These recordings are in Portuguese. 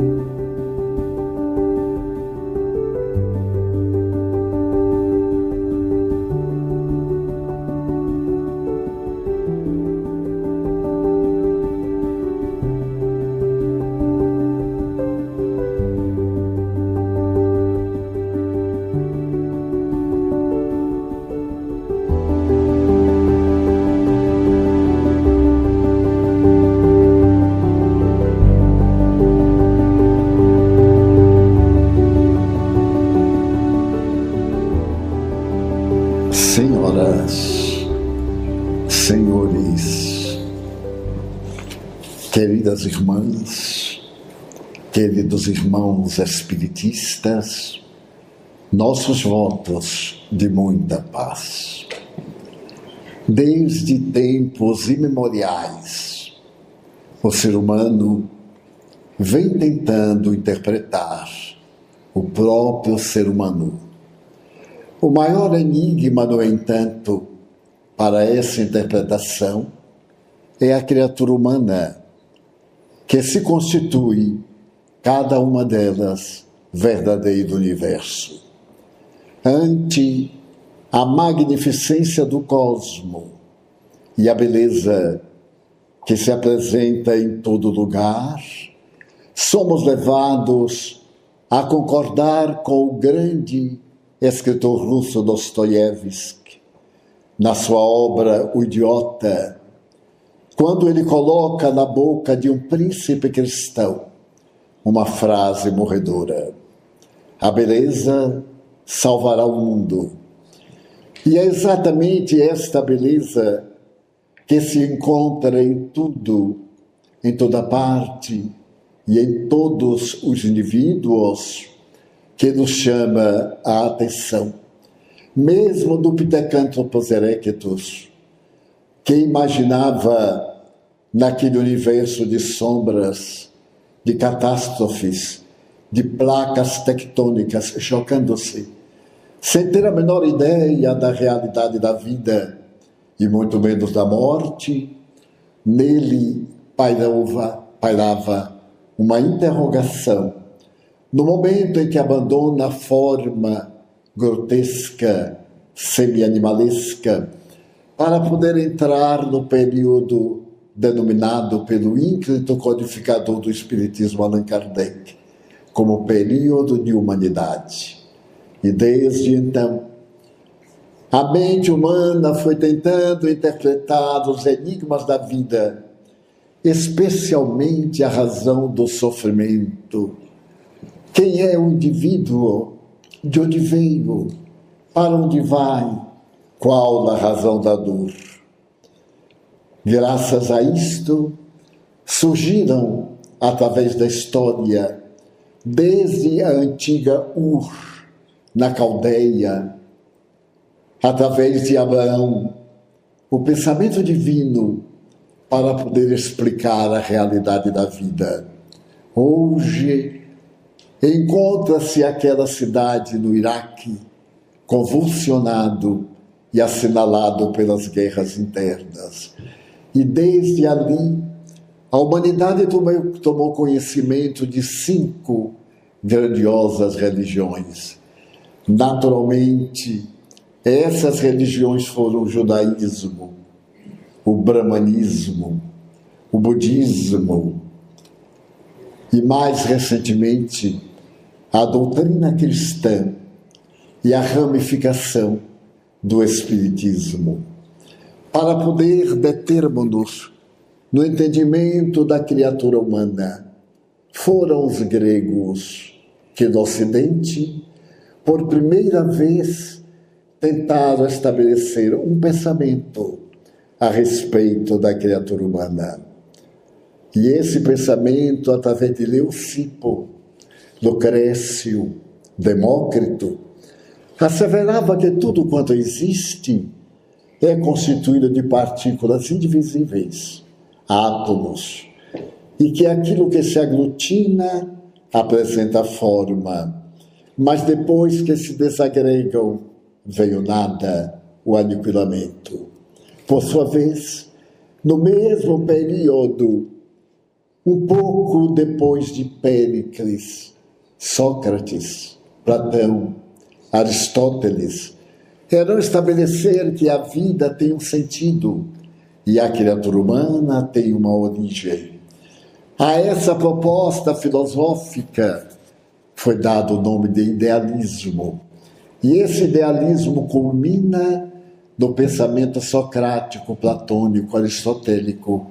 you. Irmãs, queridos irmãos espiritistas, nossos votos de muita paz. Desde tempos imemoriais, o ser humano vem tentando interpretar o próprio ser humano. O maior enigma, no entanto, para essa interpretação é a criatura humana, que se constitui, cada uma delas, verdadeiro universo. Ante a magnificência do cosmo e a beleza que se apresenta em todo lugar, somos levados a concordar com o grande escritor russo Dostoiévski, na sua obra O Idiota, quando ele coloca na boca de um príncipe cristão uma frase morredora: A beleza salvará o mundo. E é exatamente esta beleza que se encontra em tudo, em toda parte, e em todos os indivíduos que nos chama a atenção, mesmo do Pitecantropos erectus, que imaginava naquele universo de sombras, de catástrofes, de placas tectônicas chocando-se, sem ter a menor ideia da realidade da vida e muito menos da morte, nele pairava, pairava uma interrogação. No momento em que abandona a forma grotesca, semi-animalesca, para poder entrar no período denominado pelo ínclito codificador do Espiritismo Allan Kardec como período de humanidade. E desde então, a mente humana foi tentando interpretar os enigmas da vida especialmente a razão do sofrimento. Quem é o indivíduo? De onde veio? Para onde vai? Qual a razão da dor? Graças a isto, surgiram, através da história, desde a antiga Ur, na Caldeia, através de Abraão, o pensamento divino para poder explicar a realidade da vida. Hoje, encontra-se aquela cidade no Iraque convulsionado e assinalado pelas guerras internas. E desde ali, a humanidade tomou, conhecimento de cinco grandiosas religiões. Naturalmente, essas religiões foram o judaísmo, o brahmanismo, o budismo e, mais recentemente, a doutrina cristã e a ramificação do espiritismo, para poder determos-nos no entendimento da criatura humana. Foram os gregos que no Ocidente, por primeira vez, tentaram estabelecer um pensamento a respeito da criatura humana. E esse pensamento, através de Leucipo, Lucrécio, Demócrito, asseverava que tudo quanto existe é constituído de partículas indivisíveis, átomos, e que aquilo que se aglutina apresenta forma, mas depois que se desagregam, veio nada, o aniquilamento. Por sua vez, no mesmo período, um pouco depois de Péricles, Sócrates, Platão, Aristóteles, irão estabelecer que a vida tem um sentido e a criatura humana tem uma origem. A essa proposta filosófica foi dado o nome de idealismo. E esse idealismo culmina do pensamento socrático, platônico, aristotélico,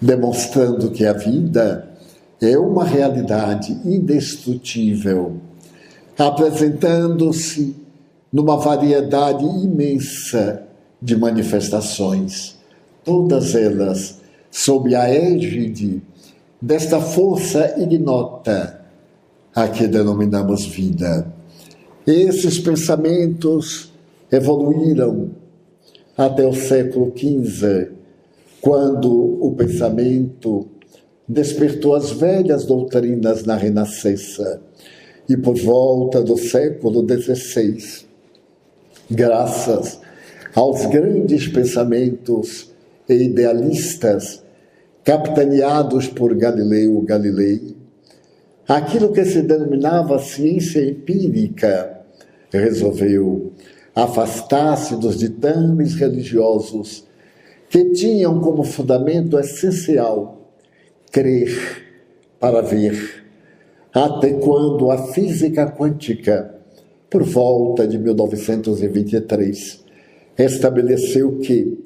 demonstrando que a vida é uma realidade indestrutível, apresentando-se numa variedade imensa de manifestações, todas elas sob a égide desta força ignota a que denominamos vida. Esses pensamentos evoluíram até o século XV, quando o pensamento despertou as velhas doutrinas na Renascença e por volta do século XVI, graças aos grandes pensamentos e idealistas capitaneados por Galileu Galilei, aquilo que se denominava ciência empírica resolveu afastar-se dos ditames religiosos que tinham como fundamento essencial crer para ver, até quando a física quântica, por volta de 1923, estabeleceu que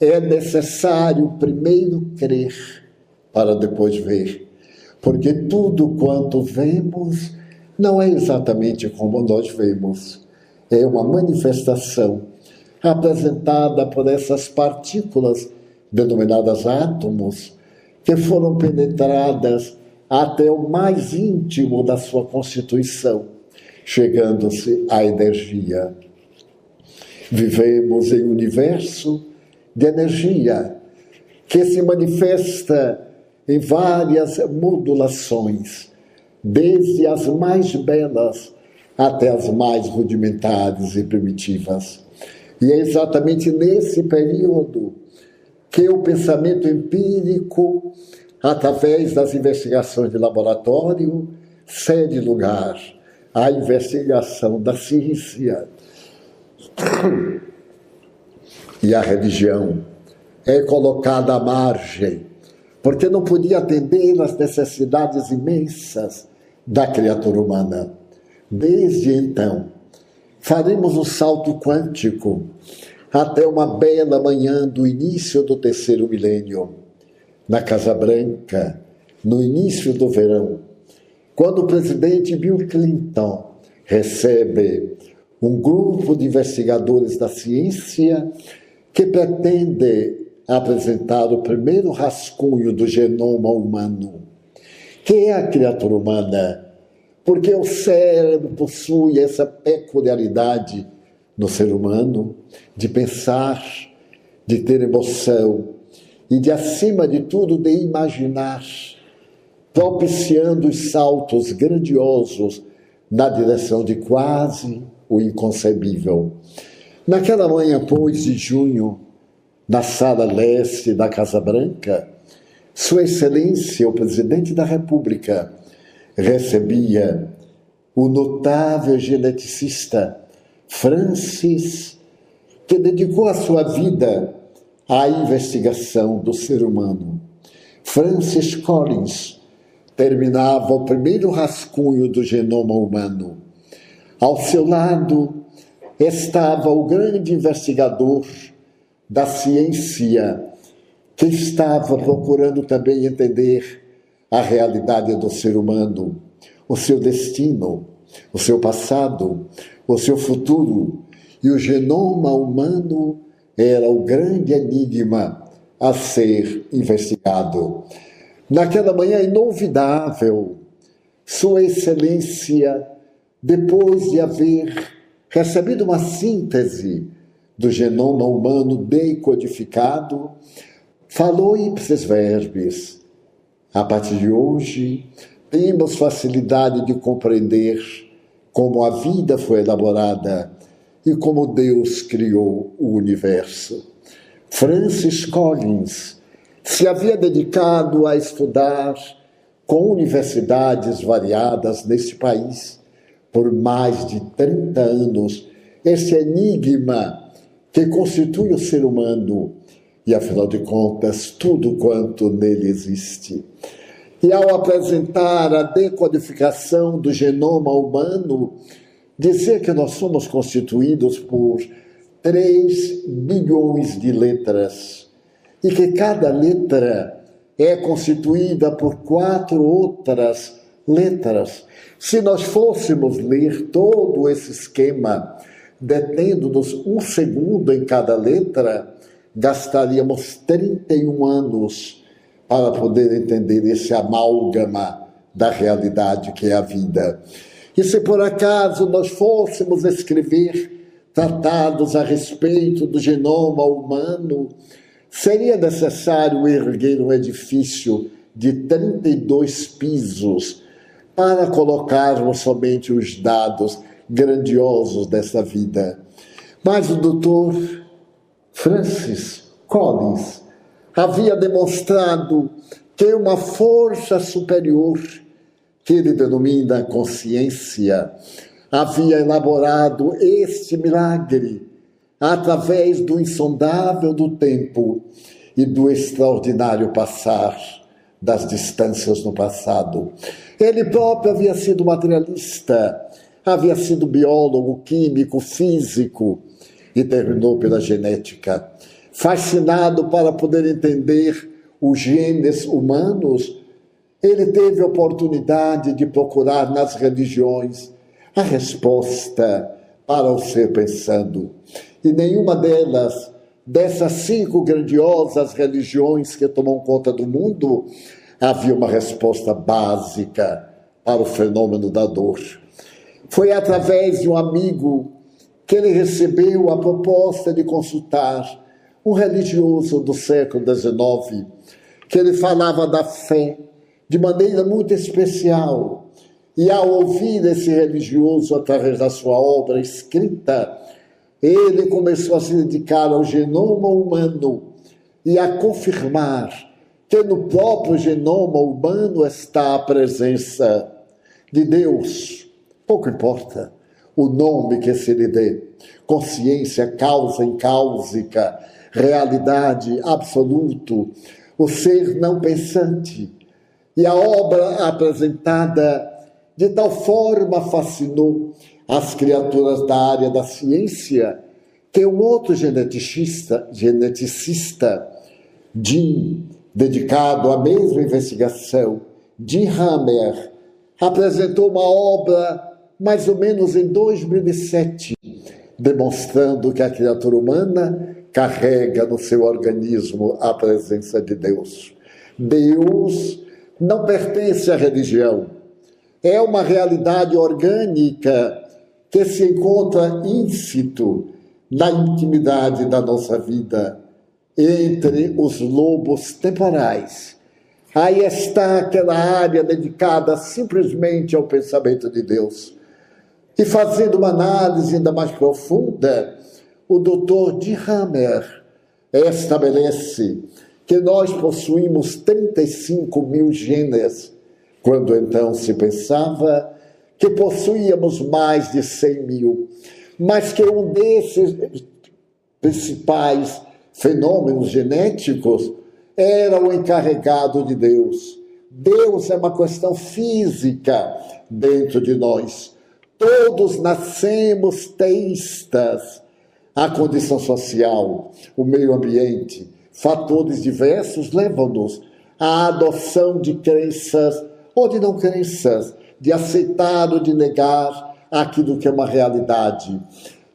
é necessário primeiro crer para depois ver, porque tudo quanto vemos não é exatamente como nós vemos, é uma manifestação apresentada por essas partículas denominadas átomos, que foram penetradas até o mais íntimo da sua constituição, chegando-se à energia. Vivemos em um universo de energia que se manifesta em várias modulações, desde as mais belas até as mais rudimentares e primitivas. E é exatamente nesse período que o pensamento empírico, através das investigações de laboratório, cede lugar à investigação da ciência. E a religião é colocada à margem, porque não podia atender às necessidades imensas da criatura humana. Desde então, faremos um salto quântico até uma bela manhã do início do terceiro milênio, na Casa Branca, no início do verão, quando o presidente Bill Clinton recebe um grupo de investigadores da ciência que pretende apresentar o primeiro rascunho do genoma humano. Quem é a criatura humana? Porque o cérebro possui essa peculiaridade no ser humano de pensar, de ter emoção e de, acima de tudo, de imaginar, propiciando os saltos grandiosos na direção de quase o inconcebível. Naquela manhã, pois, de junho, na sala leste da Casa Branca, Sua Excelência, o Presidente da República, recebia o notável geneticista Francis, que dedicou a sua vida à investigação do ser humano. Francis Collins terminava o primeiro rascunho do genoma humano. Ao seu lado estava o grande investigador da ciência, que estava procurando também entender a realidade do ser humano, o seu destino, o seu passado, o seu futuro. E o genoma humano era o grande enigma a ser investigado. Naquela manhã inolvidável, Sua Excelência, depois de haver recebido uma síntese do genoma humano decodificado, falou ipsis verbis a partir de hoje, temos facilidade de compreender como a vida foi elaborada e como Deus criou o universo. Francis Collins se havia dedicado a estudar com universidades variadas neste país por mais de 30 anos esse enigma que constitui o ser humano e, afinal de contas, tudo quanto nele existe. E ao apresentar a decodificação do genoma humano, dizer que nós somos constituídos por 3 bilhões de letras e que cada letra é constituída por quatro outras letras. Se nós fôssemos ler todo esse esquema detendo-nos um segundo em cada letra, gastaríamos 31 anos para poder entender esse amálgama da realidade que é a vida. E se por acaso nós fôssemos escrever tratados a respeito do genoma humano, seria necessário erguer um edifício de 32 pisos para colocarmos somente os dados grandiosos dessa vida. Mas o doutor Francis Collins havia demonstrado que uma força superior, que ele denomina consciência, havia elaborado este milagre através do insondável do tempo e do extraordinário passar das distâncias no passado. Ele próprio havia sido materialista, havia sido biólogo, químico, físico e terminou pela genética. Fascinado para poder entender os genes humanos, ele teve a oportunidade de procurar nas religiões a resposta para o ser pensando. E nenhuma delas, dessas cinco grandiosas religiões que tomam conta do mundo, havia uma resposta básica para o fenômeno da dor. Foi através de um amigo que ele recebeu a proposta de consultar um religioso do século XIX, que ele falava da fé de maneira muito especial. E ao ouvir esse religioso através da sua obra escrita, ele começou a se dedicar ao genoma humano e a confirmar que no próprio genoma humano está a presença de Deus. Pouco importa o nome que se lhe dê, consciência, causa incáusica, realidade, absoluto, o ser não pensante. E a obra apresentada de tal forma fascinou as criaturas da área da ciência que um outro geneticista, geneticista Jim, dedicado à mesma investigação, Jim Hammer, apresentou uma obra mais ou menos em 2007, demonstrando que a criatura humana carrega no seu organismo a presença de Deus. Deus não pertence à religião, é uma realidade orgânica que se encontra íncito na intimidade da nossa vida, entre os lobos temporais. Aí está aquela área dedicada simplesmente ao pensamento de Deus. E fazendo uma análise ainda mais profunda, o doutor de Hammer estabelece que nós possuímos 35 mil genes, quando então se pensava que possuíamos mais de 100 mil, mas que um desses principais fenômenos genéticos era o encarregado de Deus. Deus é uma questão física dentro de nós. Todos nascemos teístas. A condição social, o meio ambiente, fatores diversos levam-nos à adoção de crenças ou de não crenças, de aceitar ou de negar aquilo que é uma realidade.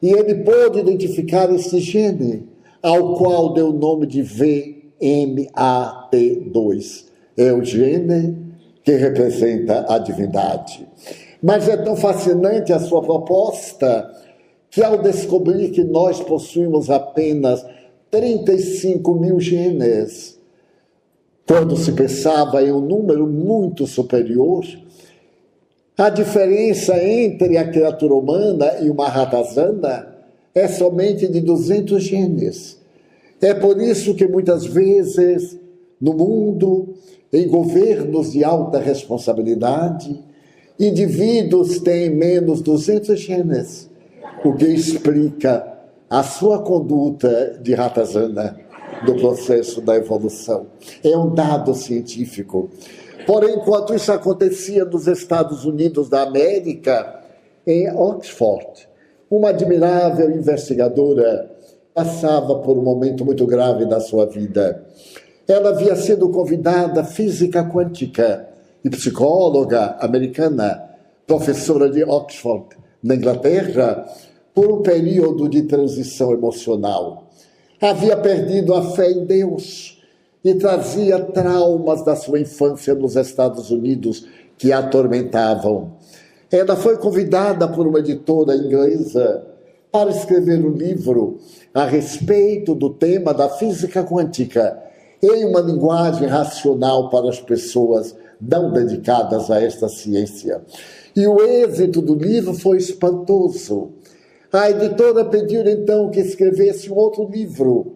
E ele pôde identificar esse gene, ao qual deu o nome de VMAT2. É o gene que representa a divindade. Mas é tão fascinante a sua proposta que, ao descobrir que nós possuímos apenas 35 mil genes, quando se pensava em um número muito superior, a diferença entre a criatura humana e uma ratazana é somente de 200 genes. É por isso que muitas vezes no mundo, em governos de alta responsabilidade, indivíduos têm menos 200 genes, o que explica a sua conduta de ratazana do processo da evolução. É um dado científico. Porém, enquanto isso acontecia nos Estados Unidos da América, em Oxford, uma admirável investigadora passava por um momento muito grave da sua vida. Ela havia sido convidada física quântica e psicóloga americana, professora de Oxford, na Inglaterra, por um período de transição emocional. Havia perdido a fé em Deus e trazia traumas da sua infância nos Estados Unidos que a atormentavam. Ela foi convidada por uma editora inglesa para escrever um livro a respeito do tema da física quântica em uma linguagem racional para as pessoas não dedicadas a esta ciência. E o êxito do livro foi espantoso. A editora pediu então que escrevesse um outro livro.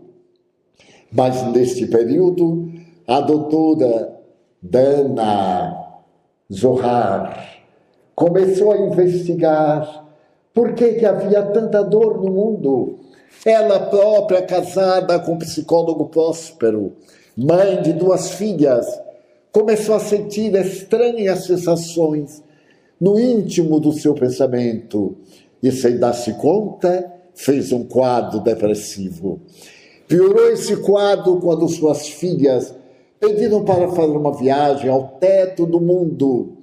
Mas neste período, a doutora Dana Zohar começou a investigar por que, que havia tanta dor no mundo. Ela própria, casada com um psicólogo próspero, mãe de duas filhas, começou a sentir estranhas sensações no íntimo do seu pensamento e, sem dar-se conta, fez um quadro depressivo. Piorou esse quadro quando suas filhas pediram para fazer uma viagem ao teto do mundo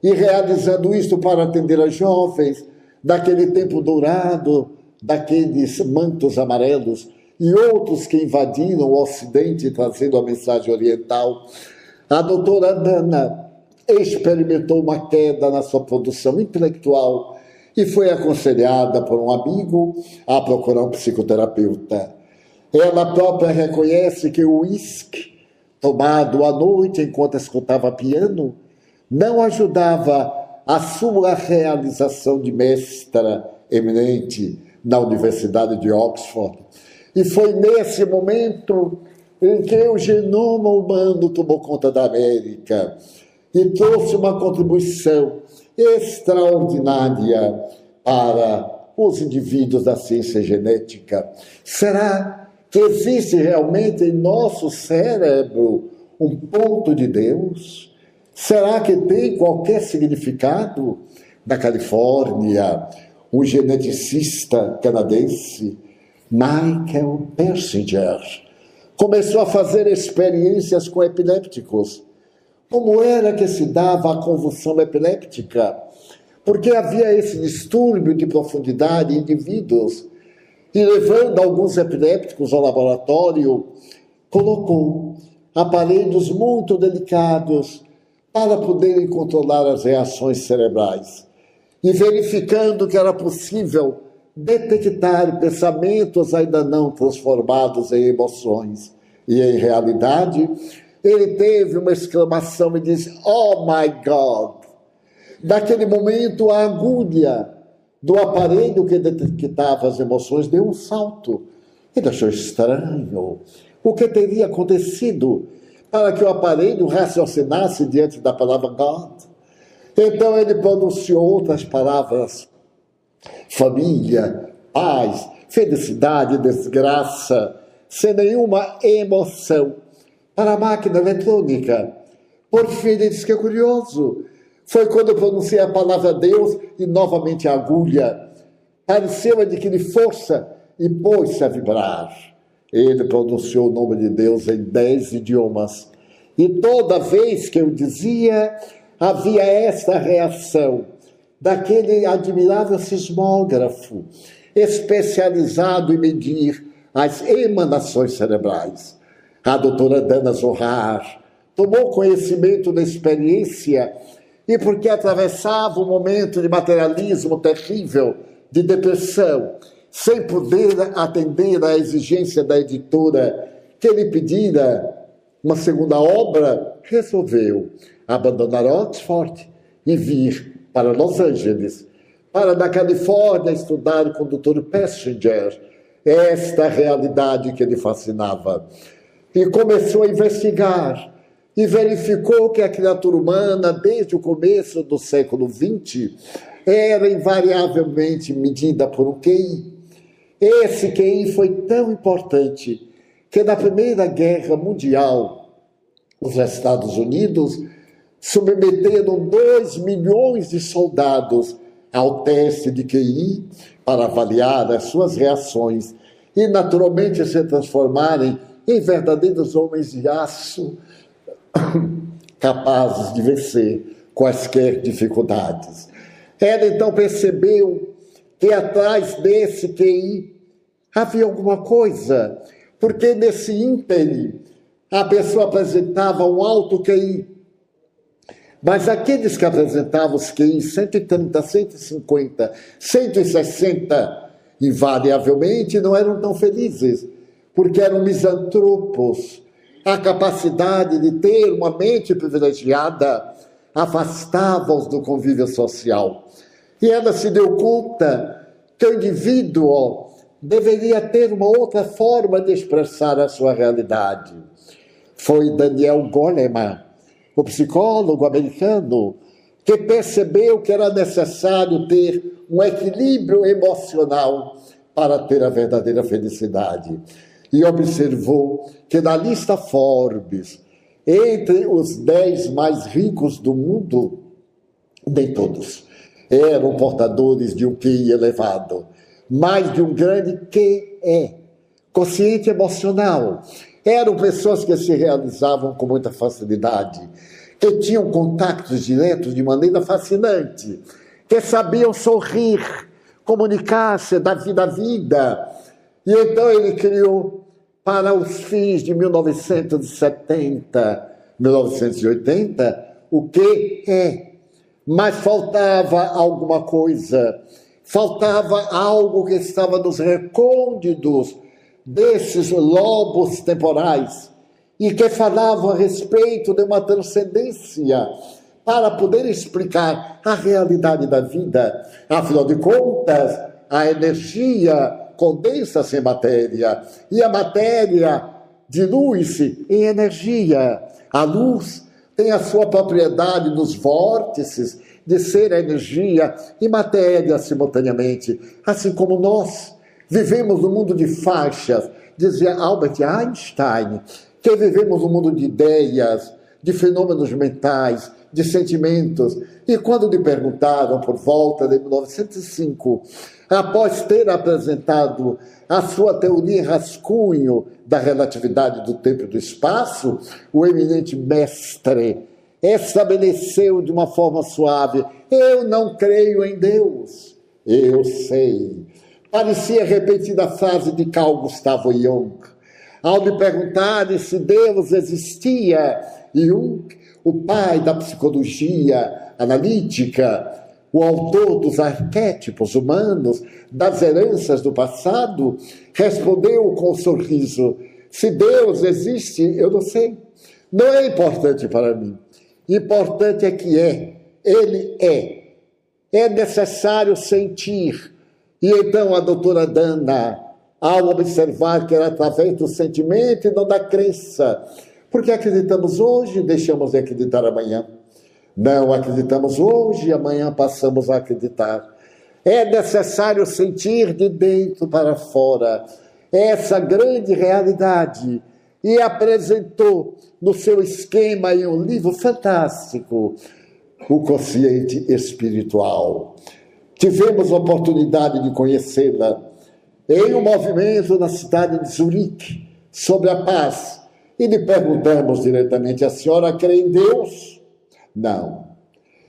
e realizando isto para atender as jovens daquele tempo dourado, daqueles mantos amarelos e outros que invadiram o Ocidente trazendo a mensagem oriental. A doutora Nana experimentou uma queda na sua produção intelectual e foi aconselhada por um amigo a procurar um psicoterapeuta. Ela própria reconhece que o uísque tomado à noite enquanto escutava piano não ajudava a sua realização de mestra eminente na Universidade de Oxford. E foi nesse momento em que o genoma humano tomou conta da América e trouxe uma contribuição extraordinária para os indivíduos da ciência genética. Será que existe realmente em nosso cérebro um ponto de Deus? Será que tem qualquer significado? Na Califórnia, um geneticista canadense, Michael Persinger, começou a fazer experiências com epilépticos. Como era que se dava a convulsão epiléptica? Porque havia esse distúrbio de profundidade em indivíduos. E levando alguns epilépticos ao laboratório, colocou aparelhos muito delicados para poderem controlar as reações cerebrais. E verificando que era possível detectar pensamentos ainda não transformados em emoções e em realidade, ele teve uma exclamação e disse: Oh my God! Daquele momento, a agulha do aparelho que detectava as emoções deu um salto. Ele achou estranho. O que teria acontecido? para que o aparelho raciocinasse diante da palavra God. Então ele pronunciou outras palavras: família, paz, felicidade, desgraça, sem nenhuma emoção. Para a máquina eletrônica. Por fim, ele disse que é curioso. Foi quando eu pronunciei a palavra Deus e novamente a agulha pareceu adquirir força e pôs-se a vibrar. Ele pronunciou o nome de Deus em dez idiomas. E toda vez que eu dizia, havia essa reação daquele admirável sismógrafo, especializado em medir as emanações cerebrais. A doutora Dana Zohar tomou conhecimento da experiência e porque atravessava um momento de materialismo terrível, de depressão, sem poder atender à exigência da editora que lhe pedira uma segunda obra, resolveu abandonar Oxford e vir para Los Angeles, para na Califórnia estudar com o Dr. Pessinger esta realidade que lhe fascinava. E começou a investigar e verificou que a criatura humana, desde o começo do século XX, era invariavelmente medida por um QI. Esse QI foi tão importante que na Primeira Guerra Mundial, os Estados Unidos submeteram 2 milhões de soldados ao teste de QI para avaliar as suas reações e, naturalmente, se transformarem em verdadeiros homens de aço capazes de vencer quaisquer dificuldades. Ela então percebeu que atrás desse QI havia alguma coisa, porque nesse ínterim a pessoa apresentava um alto QI. Mas aqueles que apresentavam os QI 130, 150, 160, invariavelmente não eram tão felizes, porque eram misantropos. A capacidade de ter uma mente privilegiada afastava-os do convívio social. E ela se deu conta que o indivíduo deveria ter uma outra forma de expressar a sua realidade. Foi Daniel Goleman, o psicólogo americano, que percebeu que era necessário ter um equilíbrio emocional para ter a verdadeira felicidade. E observou que na lista Forbes, entre os dez mais ricos do mundo, nem todos eram portadores de um QI elevado, mas de um grande QE, consciente emocional. Eram pessoas que se realizavam com muita facilidade, que tinham contatos diretos de maneira fascinante, que sabiam sorrir, comunicar-se da vida à vida. E então ele criou, para os fins de 1970, 1980, o que é. Mas faltava alguma coisa, faltava algo que estava nos recônditos desses lobos temporais e que falavam a respeito de uma transcendência para poder explicar a realidade da vida. Afinal de contas, a energia condensa-se em matéria e a matéria dilui-se em energia. A luz tem a sua propriedade nos vórtices de ser energia e matéria simultaneamente, assim como nós vivemos no mundo de faixas, dizia Albert Einstein, que vivemos um mundo de ideias, de fenômenos mentais, de sentimentos. E quando lhe perguntaram, por volta de 1905, após ter apresentado a sua teoria rascunho da relatividade do tempo e do espaço, o eminente mestre estabeleceu de uma forma suave: Eu não creio em Deus, eu sei. Parecia repetir a frase de Carl Gustavo Jung. Ao lhe perguntarem se Deus existia, Jung, o pai da psicologia analítica, o autor dos arquétipos humanos, das heranças do passado, respondeu com um sorriso: Se Deus existe, eu não sei. Não é importante para mim. Importante é que é. Ele é. É necessário sentir. E então a doutora Dana, ao observar que era através do sentimento e não da crença, porque acreditamos hoje e deixamos de acreditar amanhã. Não acreditamos hoje e amanhã passamos a acreditar. É necessário sentir de dentro para fora essa grande realidade. E apresentou no seu esquema em um livro fantástico, O Consciente Espiritual. Tivemos a oportunidade de conhecê-la em um movimento na cidade de Zurique sobre a paz. E lhe perguntamos diretamente: a senhora crê em Deus? Não.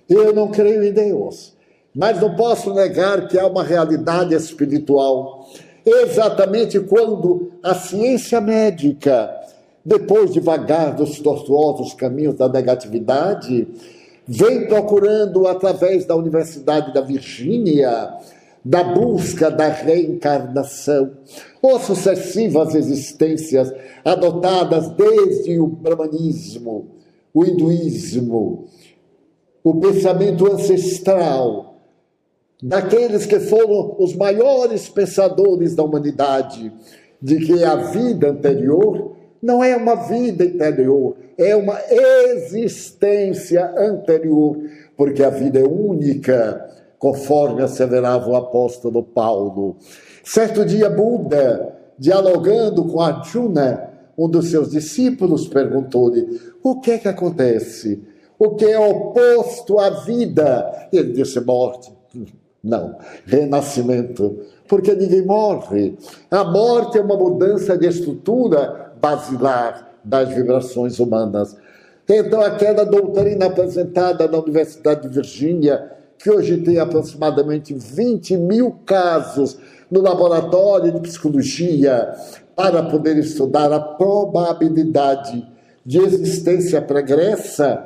Eu não creio em Deus, mas não posso negar que há uma realidade espiritual. Exatamente quando a ciência médica, depois de vagar dos tortuosos caminhos da negatividade, vem procurando, através da Universidade da Virgínia, da busca da reencarnação, ou sucessivas existências adotadas desde o brahmanismo, o hinduísmo, o pensamento ancestral daqueles que foram os maiores pensadores da humanidade, de que a vida anterior não é uma vida interior, é uma existência anterior, porque a vida é única, conforme asseverava o apóstolo Paulo. Certo dia, Buda, dialogando com Arjuna, um dos seus discípulos perguntou-lhe: o que é que acontece? O que é oposto à vida? Ele disse: morte. Não, renascimento. Porque ninguém morre. A morte é uma mudança de estrutura basilar das vibrações humanas. Então, aquela doutrina apresentada na Universidade de Virgínia, que hoje tem aproximadamente 20 mil casos no laboratório de psicologia para poder estudar a probabilidade de existência pregressa,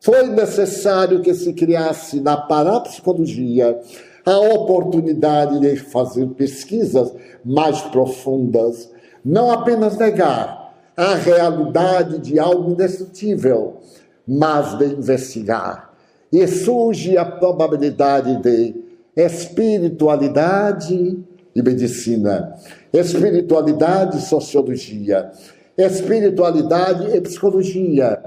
foi necessário que se criasse na parapsicologia a oportunidade de fazer pesquisas mais profundas, não apenas negar a realidade de algo indestrutível, mas de investigar. E surge a probabilidade de espiritualidade e medicina, espiritualidade e sociologia, espiritualidade e psicologia.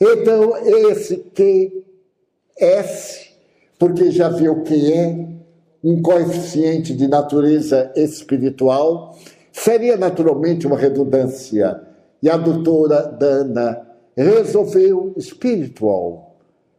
Então, esse que S, porque já viu que é um coeficiente de natureza espiritual, seria naturalmente uma redundância. E a doutora Dana resolveu espiritual,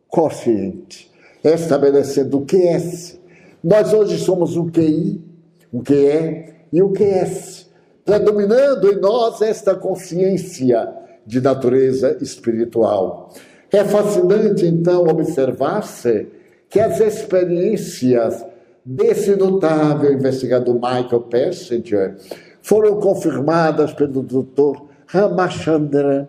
consciente, estabelecendo o QS. Nós hoje somos um QI, um QE e um QS, predominando em nós esta consciência de natureza espiritual. É fascinante, então, observar-se que as experiências desse notável investigador Michael Persinger foram confirmadas pelo Dr. Ramachandra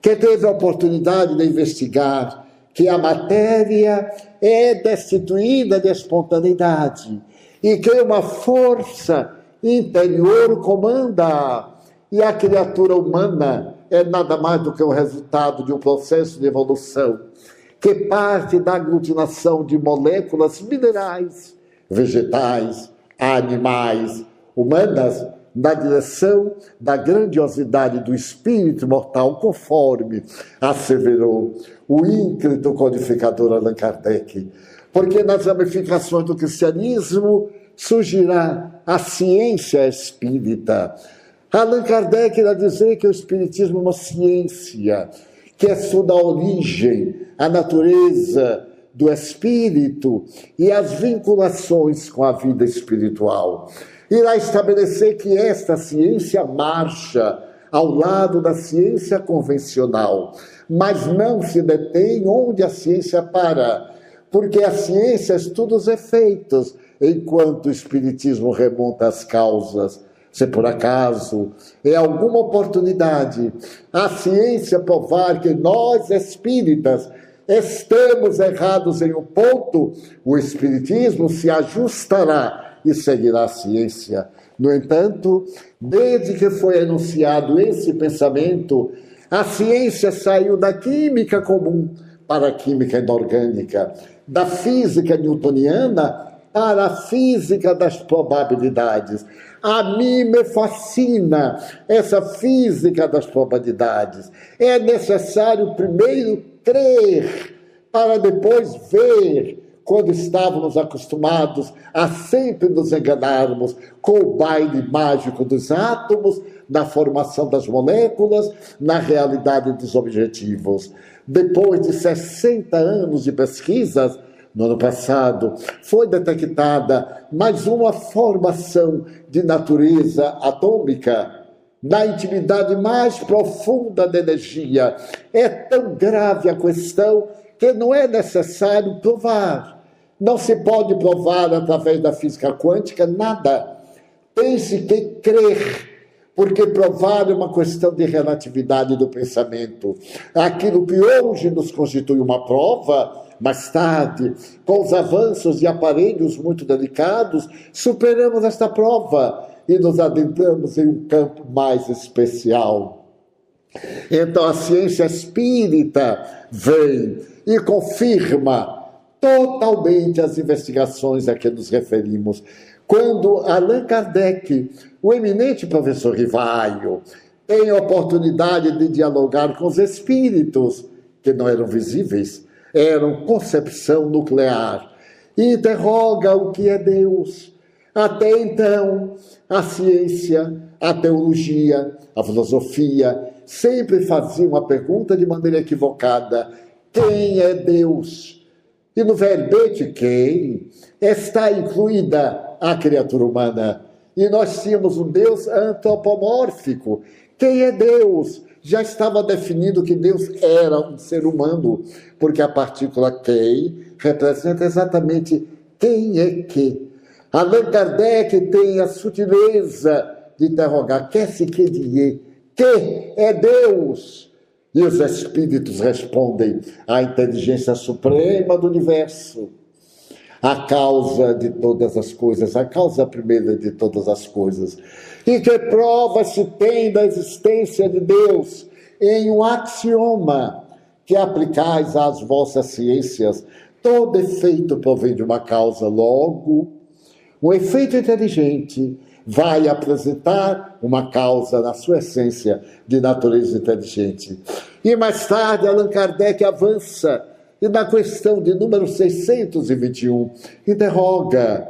que teve a oportunidade de investigar que a matéria é destituída de espontaneidade e que uma força interior comanda. E a criatura humana é nada mais do que o resultado de um processo de evolução que parte da aglutinação de moléculas minerais, vegetais, animais, humanas na direção da grandiosidade do espírito mortal, conforme asseverou o ínclito codificador Allan Kardec. Porque nas ramificações do cristianismo surgirá a ciência espírita. Allan Kardec irá dizer que o espiritismo é uma ciência, que estuda a origem, a natureza do espírito e as vinculações com a vida espiritual irá estabelecer que esta ciência marcha ao lado da ciência convencional, mas não se detém onde a ciência para, porque a ciência estuda os efeitos, enquanto o espiritismo remonta às causas. Se por acaso, é alguma oportunidade, a ciência provar que nós espíritas estamos errados em um ponto, o espiritismo se ajustará e seguirá a ciência. No entanto, desde que foi anunciado esse pensamento, a ciência saiu da química comum para a química inorgânica, da física newtoniana para a física das probabilidades. A mim me fascina essa física das probabilidades. É necessário primeiro crer para depois ver quando estávamos acostumados a sempre nos enganarmos com o baile mágico dos átomos, na formação das moléculas, na realidade dos objetivos. Depois de 60 anos de pesquisas, no ano passado, foi detectada mais uma formação de natureza atômica na intimidade mais profunda da energia. É tão grave a questão que não é necessário provar. Não se pode provar através da física quântica nada. Tem-se que crer, porque provar é uma questão de relatividade do pensamento. Aquilo que hoje nos constitui uma prova, mais tarde, com os avanços de aparelhos muito delicados, superamos esta prova e nos adentramos em um campo mais especial. Então a ciência espírita vem e confirma totalmente as investigações a que nos referimos. Quando Allan Kardec, o eminente professor Rivaio, tem oportunidade de dialogar com os espíritos, que não eram visíveis, eram concepção nuclear, e interroga o que é Deus. Até então, a ciência, a teologia, a filosofia sempre faziam a pergunta de maneira equivocada: quem é Deus? E no verbete quem está incluída a criatura humana. E nós tínhamos um Deus antropomórfico. Quem é Deus? já estava definido que Deus era um ser humano, porque a partícula quem representa exatamente quem é que. Allan Kardec tem a sutileza de interrogar: quer se que die? Que é Deus? E os espíritos respondem: a inteligência suprema do universo, a causa de todas as coisas, a causa primeira de todas as coisas. E que prova se tem da existência de Deus em um axioma que aplicais às vossas ciências. Todo efeito provém de uma causa, logo, um efeito inteligente vai apresentar uma causa na sua essência de natureza inteligente. E mais tarde, Allan Kardec avança e na questão de número 621 interroga: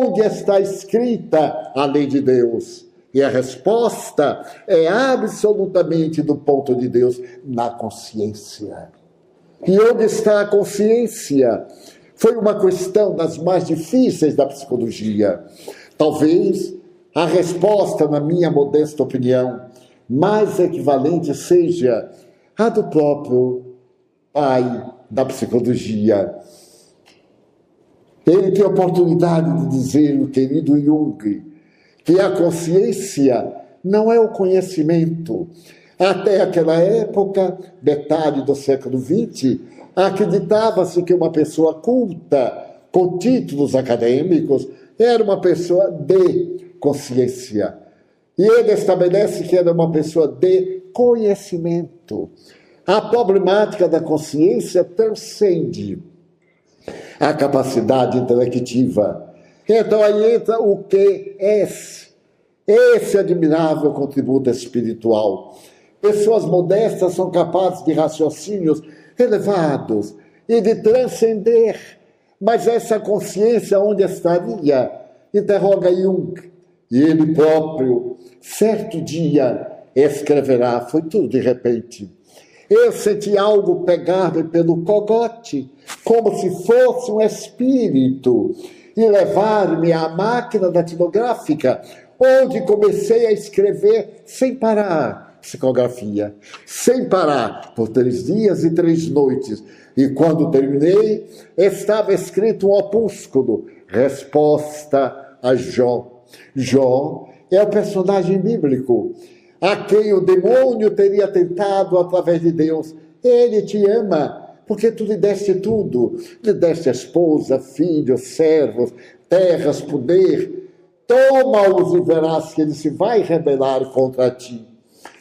onde está escrita a lei de Deus? E a resposta é absolutamente do ponto de Deus na consciência. E onde está a consciência? Foi uma questão das mais difíceis da psicologia. Talvez a resposta, na minha modesta opinião, mais equivalente seja a do próprio pai da psicologia. Ele tem a oportunidade de dizer, o querido Jung, que a consciência não é o conhecimento. Até aquela época, metade do século XX, acreditava-se que uma pessoa culta, com títulos acadêmicos, era uma pessoa de consciência. E ele estabelece que era uma pessoa de conhecimento. A problemática da consciência transcende a capacidade intelectiva. Então aí entra o que é esse admirável contributo espiritual. Pessoas modestas são capazes de raciocínios elevados e de transcender. Mas essa consciência onde estaria? Interroga Jung. E ele próprio, certo dia, escreverá, foi tudo de repente. Eu senti algo pegar-me pelo cogote, como se fosse um espírito, e levar-me à máquina datilográfica, onde comecei a escrever sem parar psicografia, sem parar, por três dias e três noites. E quando terminei, estava escrito um opúsculo, Resposta a Jó. Jó é o personagem bíblico a quem o demônio teria tentado através de Deus. Ele te ama, porque tu lhe deste tudo. Lhe deste esposa, filhos, servos, terras, poder. Toma-os e verás que ele se vai rebelar contra ti.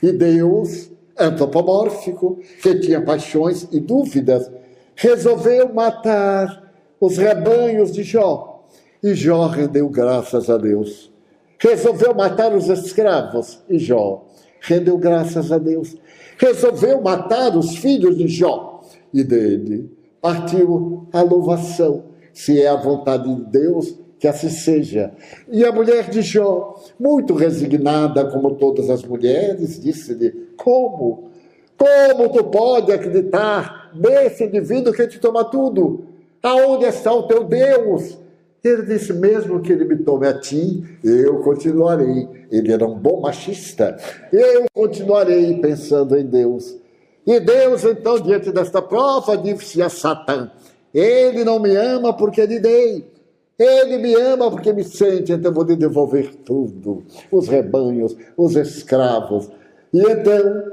E Deus, antropomórfico, que tinha paixões e dúvidas, resolveu matar os rebanhos de Jó. E Jó rendeu graças a Deus. Resolveu matar os escravos. E Jó rendeu graças a Deus. Resolveu matar os filhos de Jó. E dele partiu a louvação. Se é a vontade de Deus, que assim seja. E a mulher de Jó, muito resignada, como todas as mulheres, disse-lhe: Como? Como tu pode acreditar nesse indivíduo que te toma tudo? Aonde está o teu Deus? Ele disse: Mesmo que ele me tome a ti, eu continuarei. Ele era um bom machista. Eu continuarei pensando em Deus. E Deus, então, diante desta prova, disse a Satã: Ele não me ama porque lhe dei. Ele me ama porque me sente, então eu vou lhe devolver tudo: os rebanhos, os escravos. E então,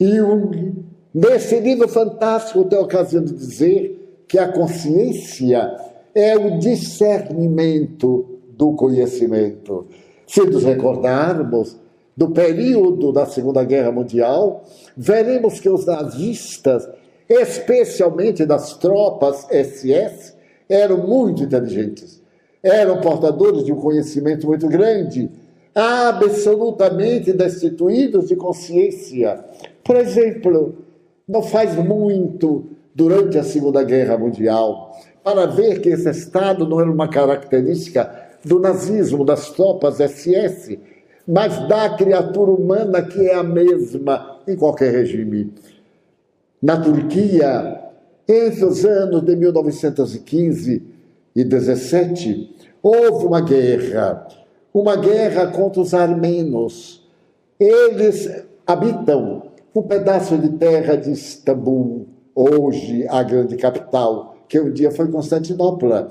Jung, nesse livro fantástico, tem a ocasião de dizer que a consciência é o discernimento do conhecimento. Se nos recordarmos do período da Segunda Guerra Mundial, veremos que os nazistas, especialmente das tropas SS, eram muito inteligentes, eram portadores de um conhecimento muito grande, absolutamente destituídos de consciência. Por exemplo, não faz muito durante a Segunda Guerra Mundial, para ver que esse Estado não era uma característica do nazismo, das tropas SS, mas da criatura humana que é a mesma em qualquer regime. Na Turquia, entre os anos de 1915 e 17, houve uma guerra, uma guerra contra os armenos. Eles habitam um pedaço de terra de Istambul, hoje a grande capital, que um dia foi Constantinopla.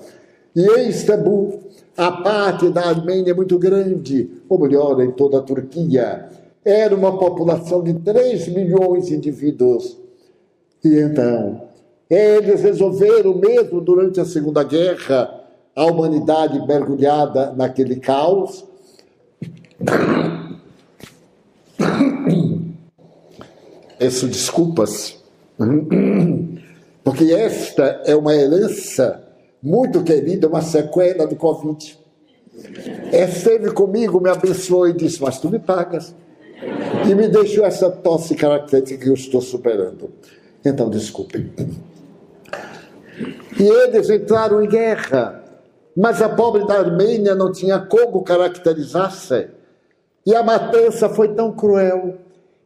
E em Istambul, a parte da Armênia é muito grande, ou melhor, em toda a Turquia. Era uma população de 3 milhões de indivíduos. E então, eles resolveram, mesmo durante a Segunda Guerra, a humanidade mergulhada naquele caos. Peço desculpas, porque esta é uma herança muito querida, uma sequela do Covid. Esteve comigo, me abençoou e disse: Mas tu me pagas. E me deixou essa tosse característica que eu estou superando. Então, desculpem. E eles entraram em guerra, mas a pobre da Armênia não tinha como caracterizar-se. E a matança foi tão cruel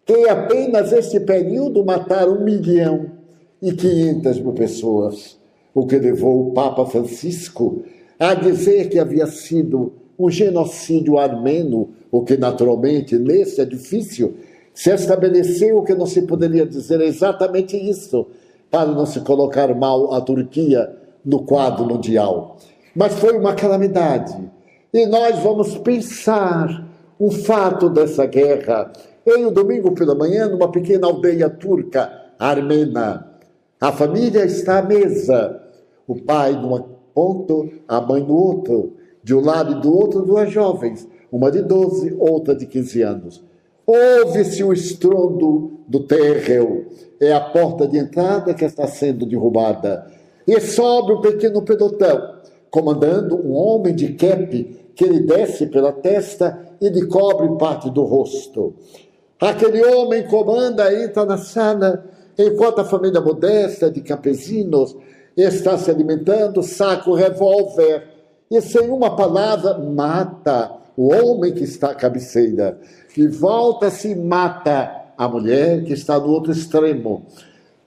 que em apenas este período mataram um milhão e quinhentas mil pessoas, o que levou o Papa Francisco a dizer que havia sido um genocídio armeno, o que naturalmente nesse edifício se estabeleceu que não se poderia dizer exatamente isso, para não se colocar mal a Turquia no quadro mundial. Mas foi uma calamidade. E nós vamos pensar o fato dessa guerra em um domingo pela manhã, numa pequena aldeia turca, armena. A família está à mesa. O pai num ponto, a mãe no outro. De um lado e do outro, duas jovens. Uma de 12, outra de 15 anos. Ouve-se o estrondo do terreu. É a porta de entrada que está sendo derrubada. E sobe um pequeno pelotão, comandando um homem de kepe que lhe desce pela testa e lhe cobre parte do rosto. Aquele homem comanda, entra na sala, enquanto a família modesta de campesinos está se alimentando, saca o revólver e, sem uma palavra, mata o homem que está à cabeceira e volta-se e mata a mulher que está no outro extremo.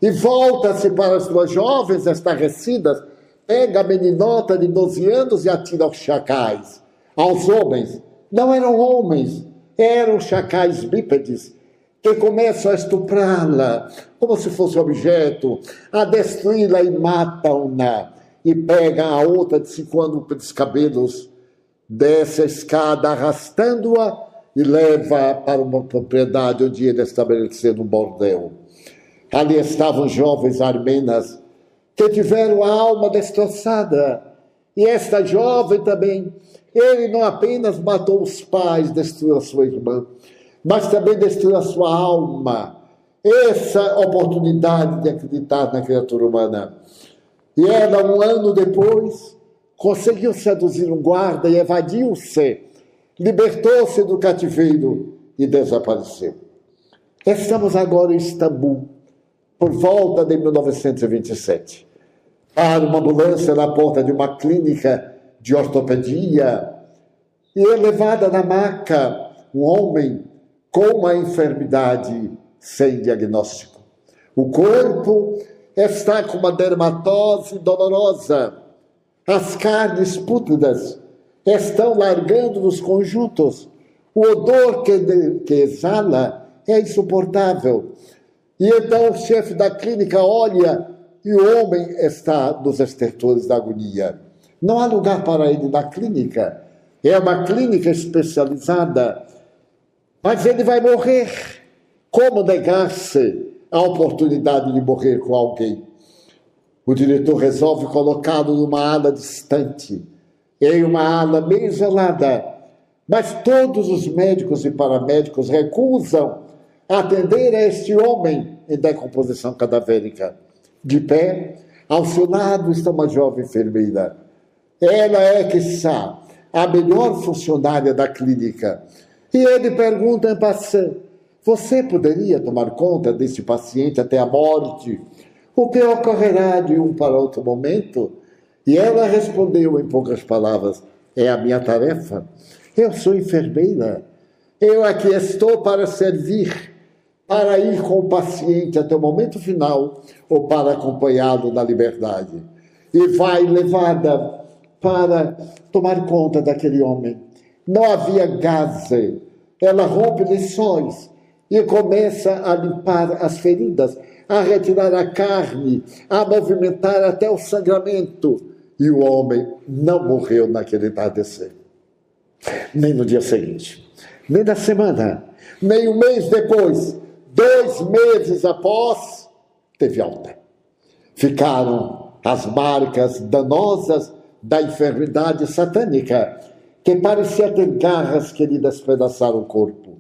E volta-se para as duas jovens estarrecidas, pega a meninota de 12 anos e atira aos chacais, aos homens. Não eram homens, eram chacais bípedes que começam a estuprá-la como se fosse objeto, a destruí-la e matam-na. E pega a outra de cinco anos pelos cabelos, desce a escada arrastando-a e leva para uma propriedade onde ele estabeleceu um bordel. Ali estavam jovens armenas que tiveram a alma destroçada. E esta jovem também, ele não apenas matou os pais, destruiu a sua irmã, mas também destruiu a sua alma. Essa oportunidade de acreditar na criatura humana. E ela, um ano depois, conseguiu seduzir um guarda e evadiu-se libertou-se do cativeiro e desapareceu. Estamos agora em Istambul, por volta de 1927. Para uma ambulância na porta de uma clínica de ortopedia e é levada na maca um homem com uma enfermidade sem diagnóstico. O corpo está com uma dermatose dolorosa, as carnes pútridas estão largando nos conjuntos. O odor que, de, que exala é insuportável. E então o chefe da clínica olha e o homem está nos estertores da agonia. Não há lugar para ele na clínica. É uma clínica especializada. Mas ele vai morrer. Como negar-se a oportunidade de morrer com alguém? O diretor resolve colocá-lo numa ala distante em uma ala bem isolada. Mas todos os médicos e paramédicos recusam atender a este homem em decomposição cadavérica. De pé, ao seu lado está uma jovem enfermeira. Ela é, que sabe, a melhor funcionária da clínica. E ele pergunta em passant: Você poderia tomar conta deste paciente até a morte? O que ocorrerá de um para outro momento? E ela respondeu em poucas palavras: É a minha tarefa. Eu sou enfermeira. Eu aqui estou para servir, para ir com o paciente até o momento final ou para acompanhá-lo na liberdade. E vai levada para tomar conta daquele homem. Não havia gaze. Ela rompe lições e começa a limpar as feridas, a retirar a carne, a movimentar até o sangramento. E o homem não morreu naquele entardecer, nem no dia seguinte, nem na semana, nem um mês depois, dois meses após, teve alta. Ficaram as marcas danosas da enfermidade satânica, que parecia ter garras que lhe despedaçaram o corpo.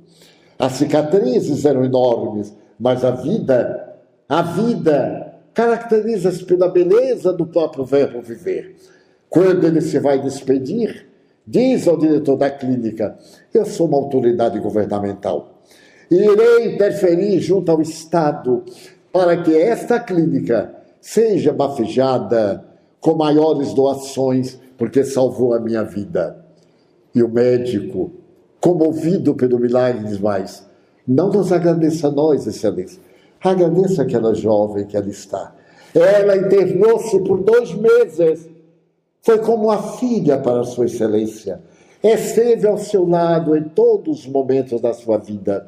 As cicatrizes eram enormes, mas a vida, a vida, caracteriza-se pela beleza do próprio verbo viver. Quando ele se vai despedir, diz ao diretor da clínica: Eu sou uma autoridade governamental. E irei interferir junto ao Estado para que esta clínica seja bafejada com maiores doações, porque salvou a minha vida. E o médico, comovido pelo milagre, diz mais: Não nos agradeça a nós, excelência, agradeça aquela jovem que ali está. Ela internou-se por dois meses, foi como uma filha para Sua Excelência. Esteve ao seu lado em todos os momentos da sua vida.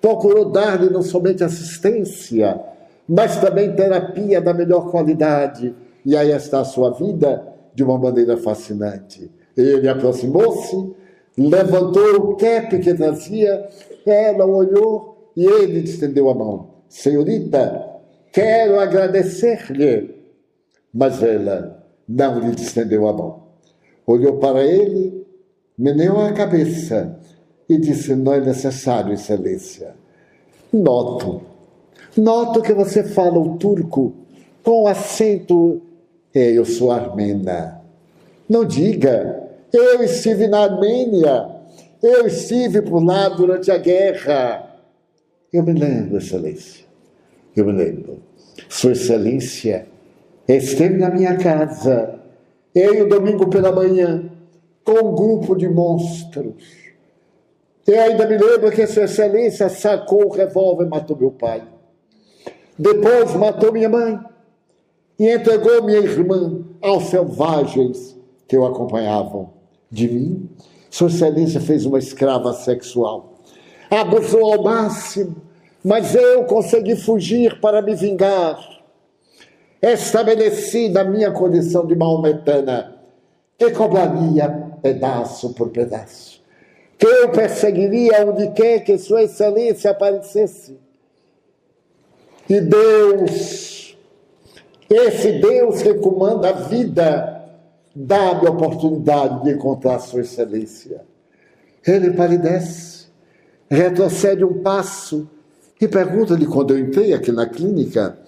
Procurou dar-lhe não somente assistência, mas também terapia da melhor qualidade e aí está a sua vida de uma maneira fascinante. Ele aproximou-se, levantou o cap que trazia, ela olhou e ele estendeu a mão. Senhorita, quero agradecer-lhe. Mas ela não lhe estendeu a mão. Olhou para ele, meneou a cabeça e disse: Não é necessário, Excelência. Noto, noto que você fala o turco com acento é, eu sou armena. Não diga, eu estive na Armênia, eu estive por lá durante a guerra. Eu me lembro, Excelência, eu me lembro. Sua Excelência esteve na minha casa, eu, domingo pela manhã, com um grupo de monstros. Eu ainda me lembro que Sua Excelência sacou o revólver e matou meu pai. Depois matou minha mãe e entregou minha irmã aos selvagens que o acompanhavam. De mim, Sua Excelência fez uma escrava sexual. Abusou ao máximo, mas eu consegui fugir para me vingar. Estabeleci na minha condição de maometana que cobraria pedaço por pedaço, que eu perseguiria onde quer que Sua Excelência aparecesse. E Deus esse Deus que comanda a vida dá-me a oportunidade de encontrar Sua Excelência. Ele palidece, retrocede um passo e pergunta-lhe quando eu entrei aqui na clínica: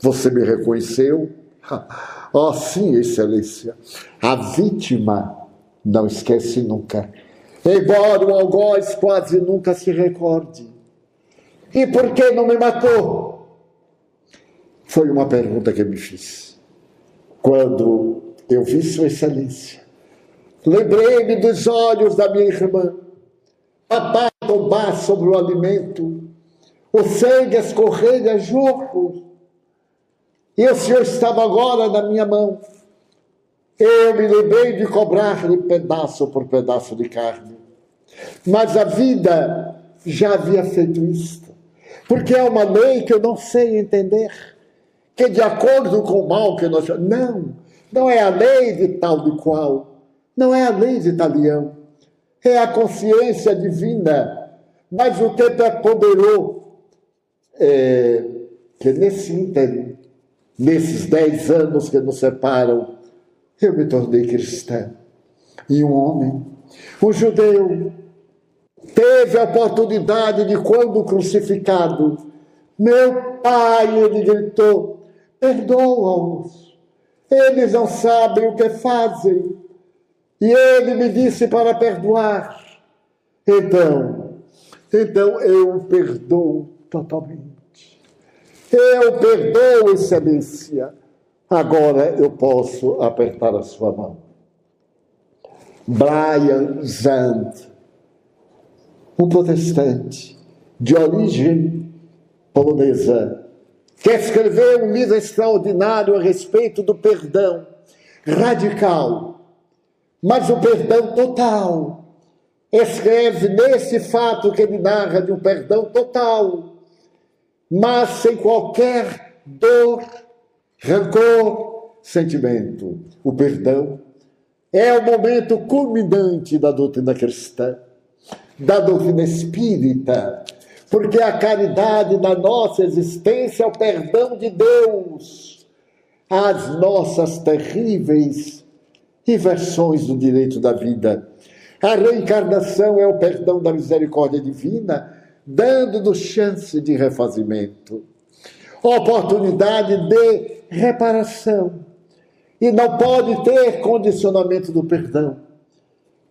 Você me reconheceu? Oh, sim, Excelência. A vítima não esquece nunca, embora o algoz quase nunca se recorde. E por que não me matou? Foi uma pergunta que me fiz. Quando eu vi Sua Excelência, lembrei-me dos olhos da minha irmã, papai tombar sobre o alimento, o sangue escorrer a jorro, e o Senhor estava agora na minha mão. Eu me lembrei de cobrar-lhe pedaço por pedaço de carne. Mas a vida já havia feito isto. Porque é uma lei que eu não sei entender que de acordo com o mal que nós. Não, não é a lei de tal de qual, não é a lei de italiano, é a consciência divina. Mas o tempo é poderoso, é, que nesse ínterim, nesses dez anos que nos separam, eu me tornei cristã. E um homem, um judeu, teve a oportunidade de, quando crucificado, meu pai, ele gritou, perdoa-os. Eles não sabem o que fazem. E ele me disse para perdoar. Então, então eu perdoo totalmente. Eu perdoo, excelência. Agora eu posso apertar a sua mão. Brian Zand, um protestante de origem polonesa, que escreveu um livro extraordinário a respeito do perdão radical, mas o perdão total. escreve nesse fato que ele narra de um perdão total, mas sem qualquer dor, rancor, sentimento. O perdão é o momento culminante da doutrina cristã, da doutrina espírita, porque a caridade da nossa existência é o perdão de Deus às nossas terríveis inversões do direito da vida. A reencarnação é o perdão da misericórdia divina, dando-nos chance de refazimento, oportunidade de reparação e não pode ter condicionamento do perdão.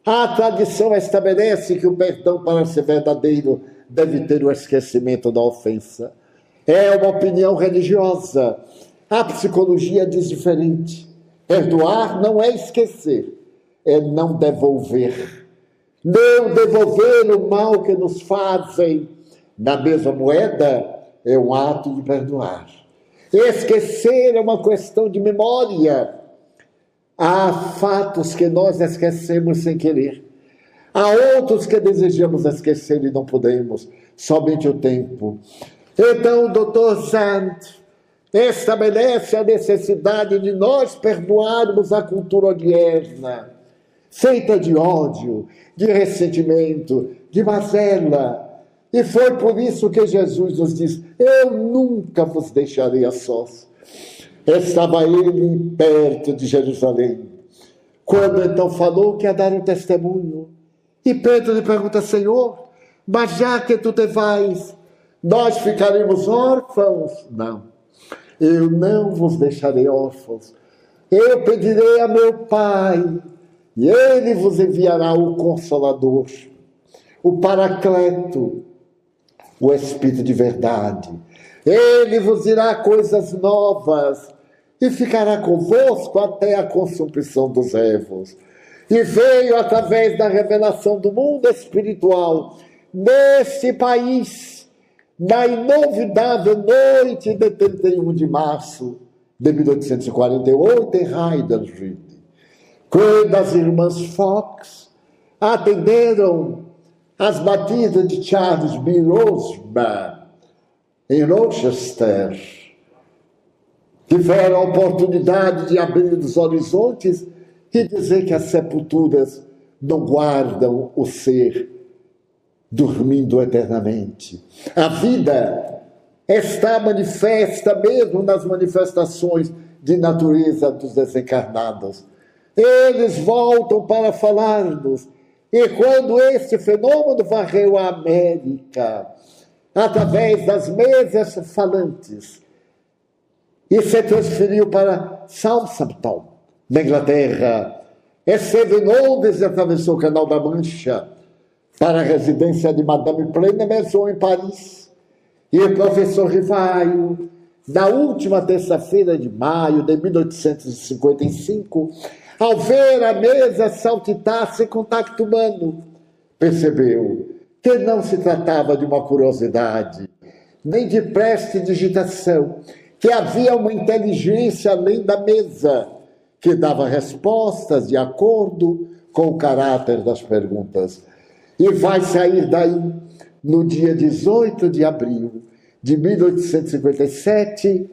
A tradição estabelece que o perdão, para ser verdadeiro, deve ter o esquecimento da ofensa. É uma opinião religiosa. A psicologia diz diferente. Perdoar não é esquecer, é não devolver. Não devolver o mal que nos fazem na mesma moeda é um ato de perdoar. Esquecer é uma questão de memória. Há fatos que nós esquecemos sem querer. Há outros que desejamos esquecer e não podemos, somente o tempo. Então, doutor Sant estabelece a necessidade de nós perdoarmos a cultura odierna, feita de ódio, de ressentimento, de mazela. E foi por isso que Jesus nos diz: Eu nunca vos deixarei a sós estava ele perto de Jerusalém. Quando então falou que ia dar um testemunho. E Pedro lhe pergunta, Senhor, mas já que tu te vais, nós ficaremos órfãos? Não, eu não vos deixarei órfãos. Eu pedirei a meu Pai, e ele vos enviará o Consolador, o Paracleto, o Espírito de verdade. Ele vos dirá coisas novas e ficará convosco até a consumpção dos ervos. E veio através da revelação do mundo espiritual nesse país, na inovidável noite de 31 de março de 1848, em Heidelberg, quando as irmãs Fox atenderam as batidas de Charles B. Rosberg em Rochester tiveram a oportunidade de abrir os horizontes e dizer que as sepulturas não guardam o ser dormindo eternamente. A vida está manifesta mesmo nas manifestações de natureza dos desencarnados. Eles voltam para falar-nos. E quando este fenômeno varreu a América, através das mesas falantes, e se transferiu para Southampton, na Inglaterra. Esteve em Londres e atravessou o Canal da Mancha para a residência de Madame Plena Maison em Paris. E o professor Rivaio, na última terça-feira de maio de 1855, ao ver a mesa saltitar sem contato humano, percebeu que não se tratava de uma curiosidade, nem de prestidigitação, que havia uma inteligência além da mesa, que dava respostas de acordo com o caráter das perguntas. E vai sair daí no dia 18 de abril de 1857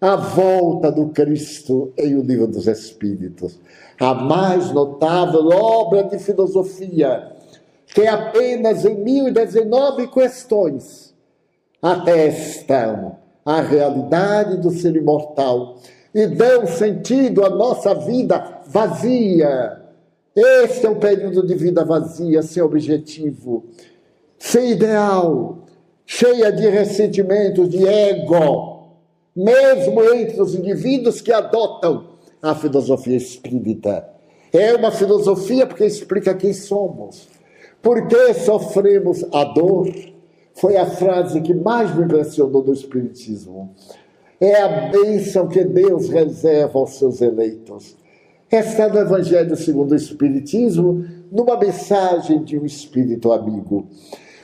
a volta do Cristo em O Livro dos Espíritos, a mais notável obra de filosofia, que apenas em 1019 questões atestam a realidade do ser imortal e dão sentido à nossa vida vazia. Este é um período de vida vazia, sem objetivo, sem ideal, cheia de ressentimentos, de ego, mesmo entre os indivíduos que adotam a filosofia espírita. É uma filosofia porque explica quem somos, por que sofremos a dor, foi a frase que mais me impressionou do Espiritismo. É a bênção que Deus reserva aos seus eleitos. Está no Evangelho segundo o Espiritismo, numa mensagem de um espírito amigo.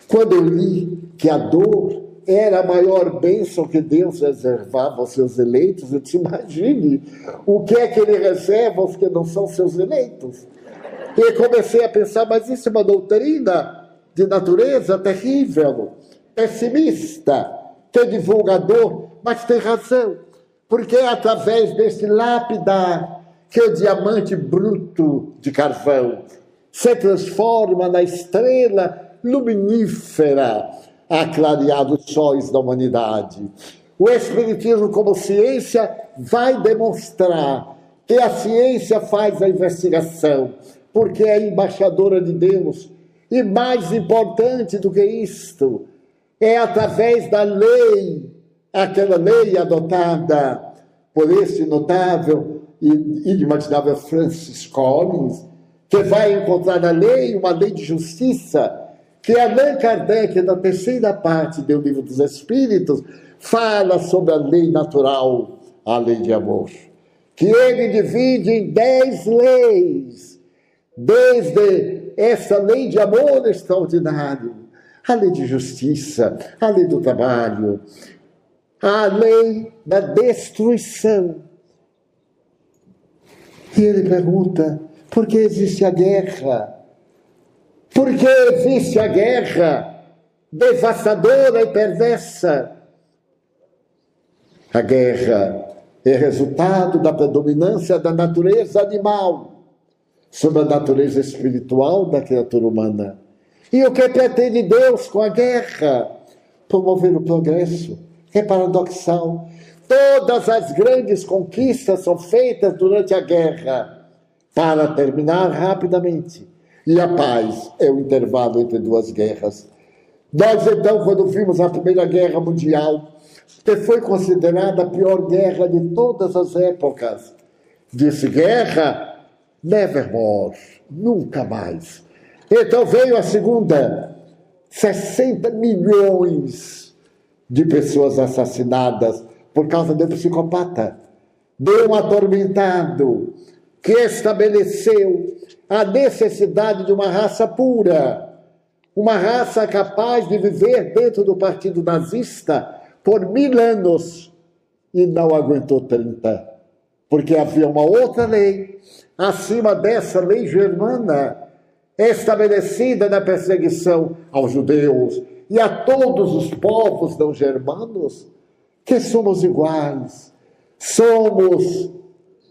Quando eu li que a dor era a maior bênção que Deus reservava aos seus eleitos, eu disse: imagine o que é que ele reserva aos que não são seus eleitos. E comecei a pensar, mas isso é uma doutrina de natureza terrível, pessimista, que é divulgador, mas tem razão, porque é através desse lapidar que o diamante bruto de carvão se transforma na estrela luminífera a clarear os sóis da humanidade. O Espiritismo, como ciência, vai demonstrar que a ciência faz a investigação, porque é embaixadora de Deus. E mais importante do que isto, é através da lei, aquela lei adotada por esse notável e inimaginável Francis Collins, que vai encontrar na lei uma lei de justiça, que Allan Kardec, na terceira parte do Livro dos Espíritos, fala sobre a lei natural, a lei de amor, que ele divide em dez leis, desde essa lei de amor extraordinário, a lei de justiça, a lei do trabalho, a lei da destruição. E ele pergunta: por que existe a guerra? Por que existe a guerra devastadora e perversa? A guerra é resultado da predominância da natureza animal sobre a natureza espiritual da criatura humana. E o que pretende Deus com a guerra? Promover o progresso. É paradoxal. Todas as grandes conquistas são feitas durante a guerra para terminar rapidamente. E a paz é o intervalo entre duas guerras. Nós, então, quando vimos a Primeira Guerra Mundial, que foi considerada a pior guerra de todas as épocas. Disse guerra, nevermore, nunca mais. Então veio a segunda, 60 milhões de pessoas assassinadas por causa de um psicopata, de um atormentado, que estabeleceu a necessidade de uma raça pura, uma raça capaz de viver dentro do partido nazista por mil anos e não aguentou 30, porque havia uma outra lei acima dessa lei germana estabelecida na perseguição aos judeus e a todos os povos não germanos, que somos iguais, somos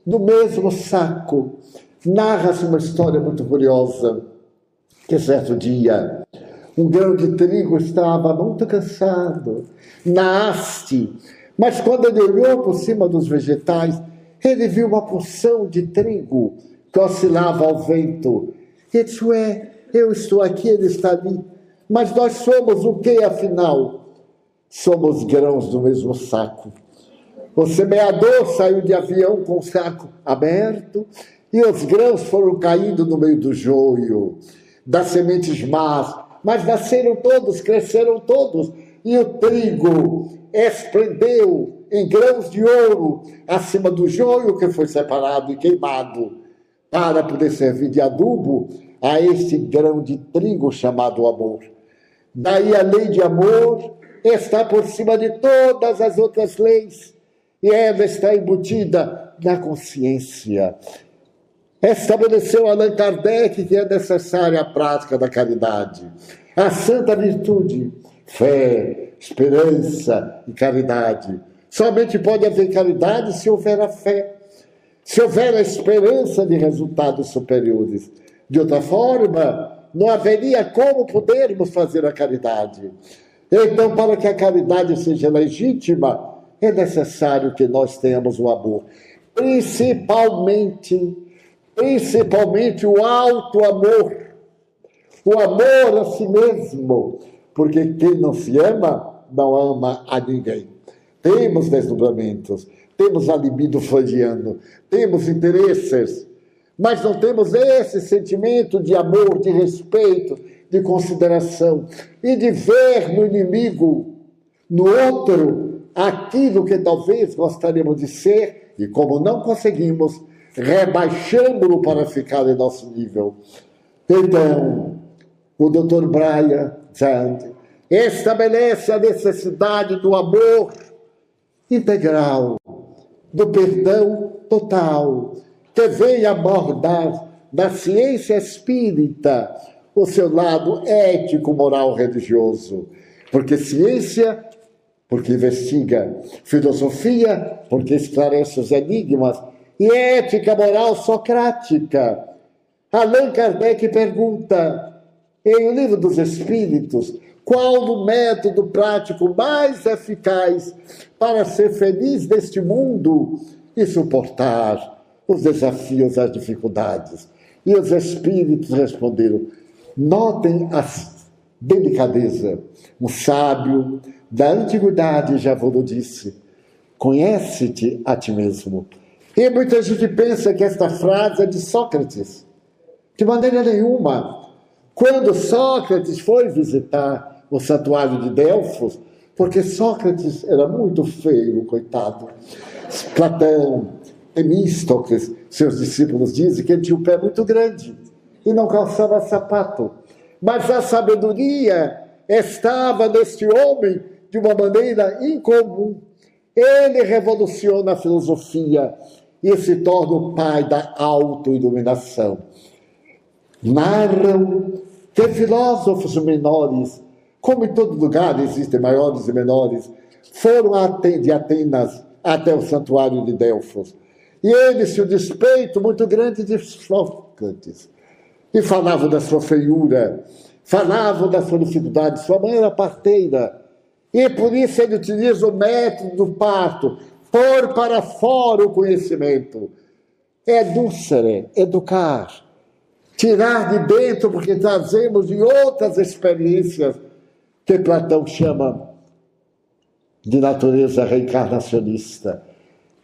do mesmo saco. Narra-se uma história muito curiosa, que certo dia um grão de trigo estava muito cansado na haste, mas quando ele olhou por cima dos vegetais, ele viu uma porção de trigo que oscilava ao vento. Ele disse: Ué, eu estou aqui, ele está ali. Mas nós somos o que afinal? Somos grãos do mesmo saco. O semeador saiu de avião com o saco aberto e os grãos foram caindo no meio do joio, das sementes más, mas nasceram todos, cresceram todos e o trigo esplendeu em grãos de ouro acima do joio que foi separado e queimado para poder servir de adubo a este grão de trigo chamado amor. Daí a lei de amor está por cima de todas as outras leis e ela está embutida na consciência. Estabeleceu Allan Kardec que é necessária a prática da caridade, a santa virtude, fé, esperança e caridade. Somente pode haver caridade se houver a fé, se houver a esperança de resultados superiores. De outra forma, não haveria como podermos fazer a caridade. Então, para que a caridade seja legítima, é necessário que nós tenhamos o amor. Principalmente, principalmente o alto amor. O amor a si mesmo porque quem não se ama, não ama a ninguém. Temos desdobramentos, temos a libido freudiano, temos interesses, mas não temos esse sentimento de amor, de respeito, de consideração e de ver no inimigo, no outro, aquilo que talvez gostaríamos de ser e como não conseguimos, rebaixamos-lo para ficar em nosso nível. Então, o Dr. Brian Zand estabelece a necessidade do amor integral, do perdão total, que vem abordar da ciência espírita o seu lado ético, moral, religioso. Porque ciência, porque investiga, filosofia, porque esclarece os enigmas, e ética moral socrática. Allan Kardec pergunta, em O Livro dos Espíritos, qual o método prático mais eficaz para ser feliz neste mundo e suportar os desafios, as dificuldades? E os espíritos responderam: notem a delicadeza. Um sábio da antiguidade já vos disse: conhece-te a ti mesmo. E muita gente pensa que esta frase é de Sócrates. De maneira nenhuma. Quando Sócrates foi visitar o santuário de Delfos, porque Sócrates era muito feio, coitado. Platão, Temístocles, seus discípulos dizem que ele tinha um pé muito grande e não calçava sapato. Mas a sabedoria estava neste homem de uma maneira incomum. Ele revoluciona a filosofia e se torna o pai da autoiluminação. Narram que filósofos menores, como em todo lugar existem maiores e menores, foram de Atenas até o santuário de Delfos. E eles se o despeito muito grande de Sócrates. E falavam da sua feiura, falavam da sua dificuldade. Sua mãe era parteira. E por isso ele utiliza o método do parto, pôr para fora o conhecimento. Edúcere, educar tirar de dentro, porque trazemos de outras experiências que Platão chama de natureza reencarnacionista.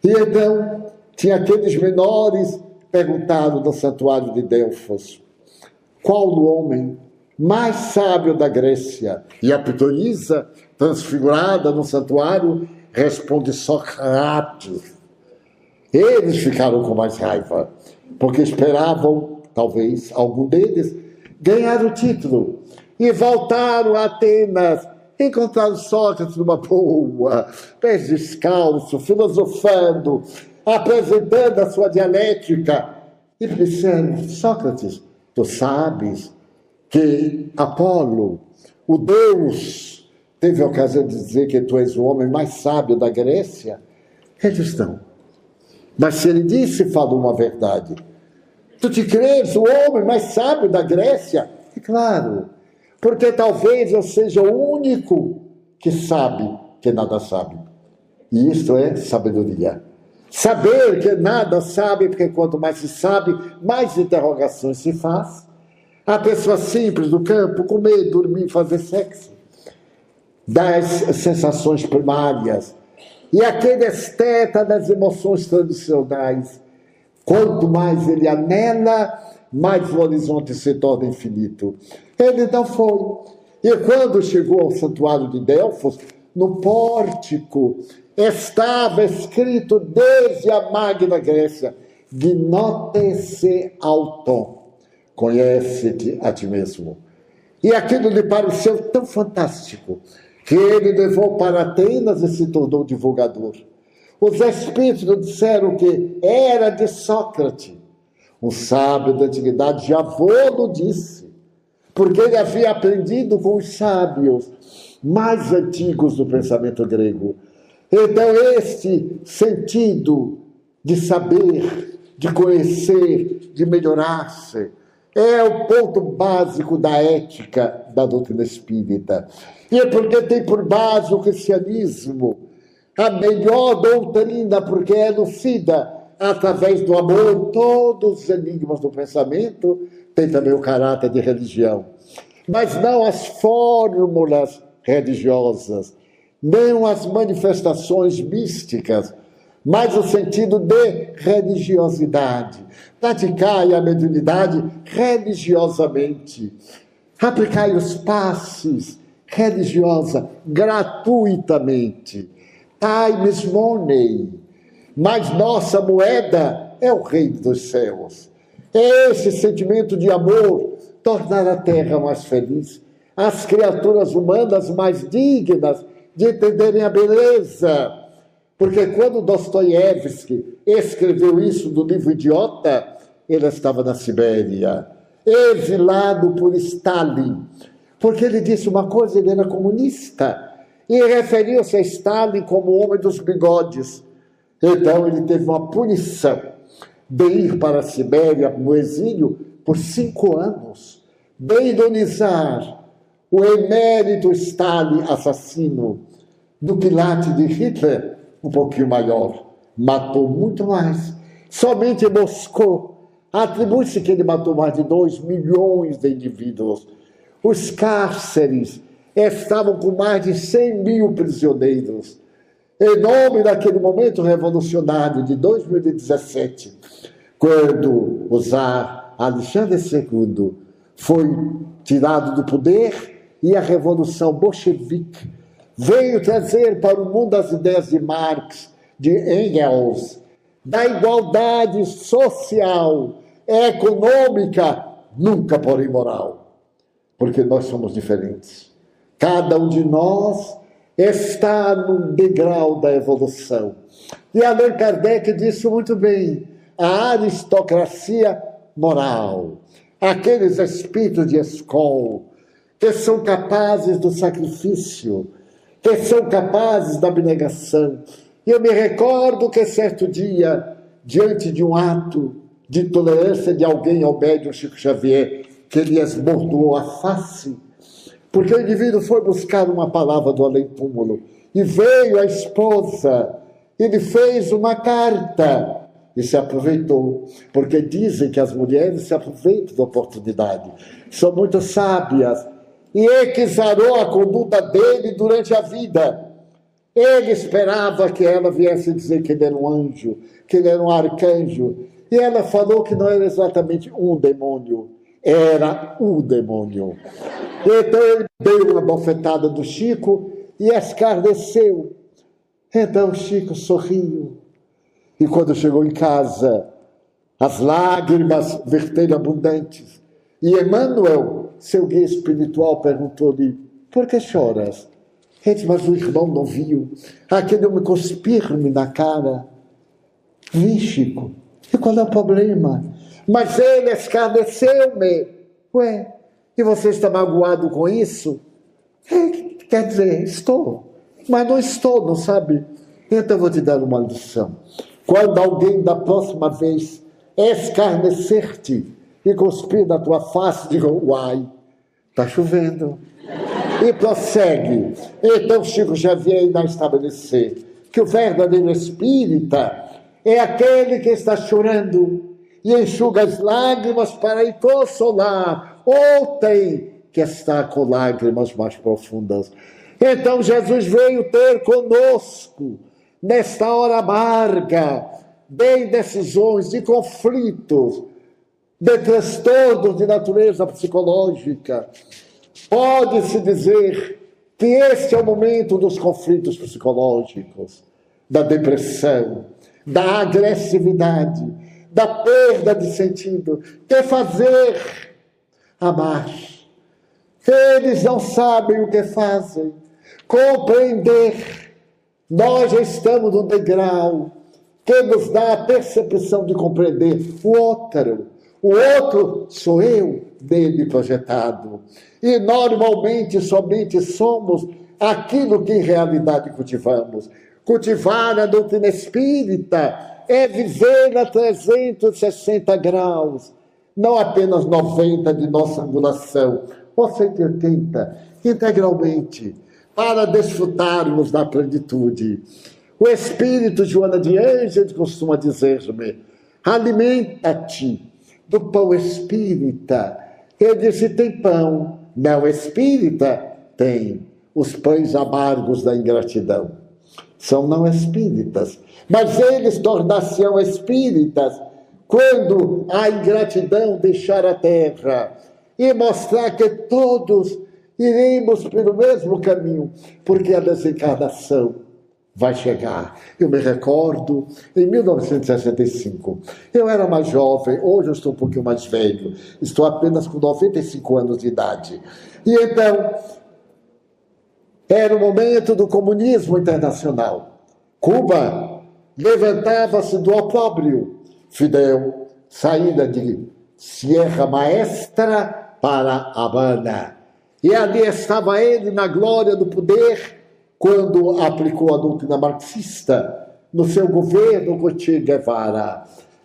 E então, tinha aqueles menores perguntaram no santuário de Delfos: qual o homem mais sábio da Grécia? E a pitonisa, transfigurada no santuário, responde Sócrates. Eles ficaram com mais raiva, porque esperavam talvez algum deles, ganharam o título e voltaram a Atenas. Encontraram Sócrates numa boa, pés descalço, filosofando, apresentando a sua dialética. E disseram: Sócrates, tu sabes que Apolo, o Deus, teve a ocasião de dizer que tu és o homem mais sábio da Grécia? Eles não. Mas se ele disse, falou uma verdade. Tu te crees o homem mais sábio da Grécia? É claro, porque talvez eu seja o único que sabe que nada sabe. E isto é sabedoria. Saber que nada sabe, porque quanto mais se sabe, mais interrogações se faz. A pessoa simples do campo, comer, dormir, fazer sexo, das sensações primárias. E aquele esteta das emoções tradicionais Quanto mais ele anela, mais o horizonte se torna infinito. Ele não foi. E quando chegou ao santuário de Delfos, no pórtico, estava escrito desde a Magna Grécia: Gnote-se auton, conhece-te a ti mesmo. E aquilo lhe pareceu tão fantástico que ele levou para Atenas e se tornou divulgador. Os espíritos disseram que era de Sócrates. Um sábio da antiguidade já vou disse, porque ele havia aprendido com os sábios mais antigos do pensamento grego. Então, este sentido de saber, de conhecer, de melhorar-se, é o ponto básico da ética da doutrina espírita. E é porque tem por base o cristianismo a melhor doutrina, porque é lucida através do amor todos os enigmas do pensamento, tem também o caráter de religião. Mas não as fórmulas religiosas, nem as manifestações místicas, mas o sentido de religiosidade. Praticai a mediunidade religiosamente. Aplicai os passes religiosa, gratuitamente times money. Mas nossa moeda é o reino dos céus. É esse sentimento de amor tornar a terra mais feliz, as criaturas humanas mais dignas de entenderem a beleza. Porque quando Dostoiévski escreveu isso no livro Idiota, ele estava na Sibéria, exilado por Stalin, porque ele disse uma coisa, ele era comunista, e referiu-se a Stalin como o homem dos bigodes. Então ele teve uma punição de ir para a Sibéria, no exílio, por cinco anos, de ironizar o emérito Stalin assassino do Pilate de Hitler, um pouquinho maior. Matou muito mais. Somente Moscou, atribui-se que ele matou mais de 2 milhões de indivíduos. Os cárceres estavam com mais de 100 mil prisioneiros. Em nome daquele momento revolucionário de 2017, quando o czar Alexandre II foi tirado do poder e a revolução bolchevique veio trazer para o mundo as ideias de Marx, de Engels, da igualdade social, econômica, nunca porém moral, porque nós somos diferentes. Cada um de nós está no degrau da evolução. E Allan Kardec disse muito bem: a aristocracia moral, aqueles espíritos de escola que são capazes do sacrifício, que são capazes da abnegação. E eu me recordo que certo dia, diante de um ato de tolerância de alguém ao médium Chico Xavier, que lhe esbordoou a face, porque o indivíduo foi buscar uma palavra do além-túmulo, e veio a esposa, e lhe fez uma carta, e se aproveitou, porque dizem que as mulheres se aproveitam da oportunidade, são muito sábias, e exarou a conduta dele durante a vida. Ele esperava que ela viesse dizer que ele era um anjo, que ele era um arcanjo. E ela falou que não era exatamente um demônio, era o demônio. Então ele deu uma bofetada do Chico e escarneceu. Então Chico sorriu. E quando chegou em casa, as lágrimas verteram abundantes. E Emmanuel seu guia espiritual perguntou-lhe: Por que choras? Ele Mas o irmão não viu. Aquele homem cuspir-me na cara. Vi, Chico. E qual é o problema? Mas ele escarneceu-me. Ué, e você está magoado com isso? É, quer dizer, estou. Mas não estou, não sabe? Então vou te dar uma lição. Quando alguém da próxima vez escarnecer-te, e cuspir na tua face, digo, uai, está chovendo. E prossegue. Então Chico Xavier ainda estabelecer que o verdadeiro espírita é aquele que está chorando e enxuga as lágrimas para ir consolar, ou tem que estar com lágrimas mais profundas. Então Jesus veio ter conosco nesta hora amarga de indecisões, de conflitos, de transtornos de natureza psicológica. Pode-se dizer que este é o momento dos conflitos psicológicos, da depressão, da agressividade, da perda de sentido. Que fazer? Amar. Eles não sabem o que fazem. Compreender. Nós já estamos no degrau que nos dá a percepção de compreender o outro o outro sou eu dele projetado. E normalmente somente somos aquilo que em realidade cultivamos. Cultivar a doutrina espírita é viver a 360 graus, não apenas 90 de nossa angulação, ou 180, integralmente, para desfrutarmos da plenitude. O Espírito, Joana de Ângeles, costuma dizer-me: alimenta-te do pão espírita. Ele disse: tem pão. Não espírita? Tem. Os pães amargos da ingratidão. São não espíritas. Mas eles tornar-se-ão espíritas quando a ingratidão deixar a terra e mostrar que todos iremos pelo mesmo caminho, porque a desencarnação vai chegar. Eu me recordo, em 1965, eu era mais jovem, hoje eu estou um pouquinho mais velho, estou apenas com 95 anos de idade. E então, era o momento do comunismo internacional. Cuba levantava-se do opróbrio. Fidel saída de Sierra Maestra para Havana. E ali estava ele na glória do poder quando aplicou a doutrina marxista no seu governo com Che Guevara.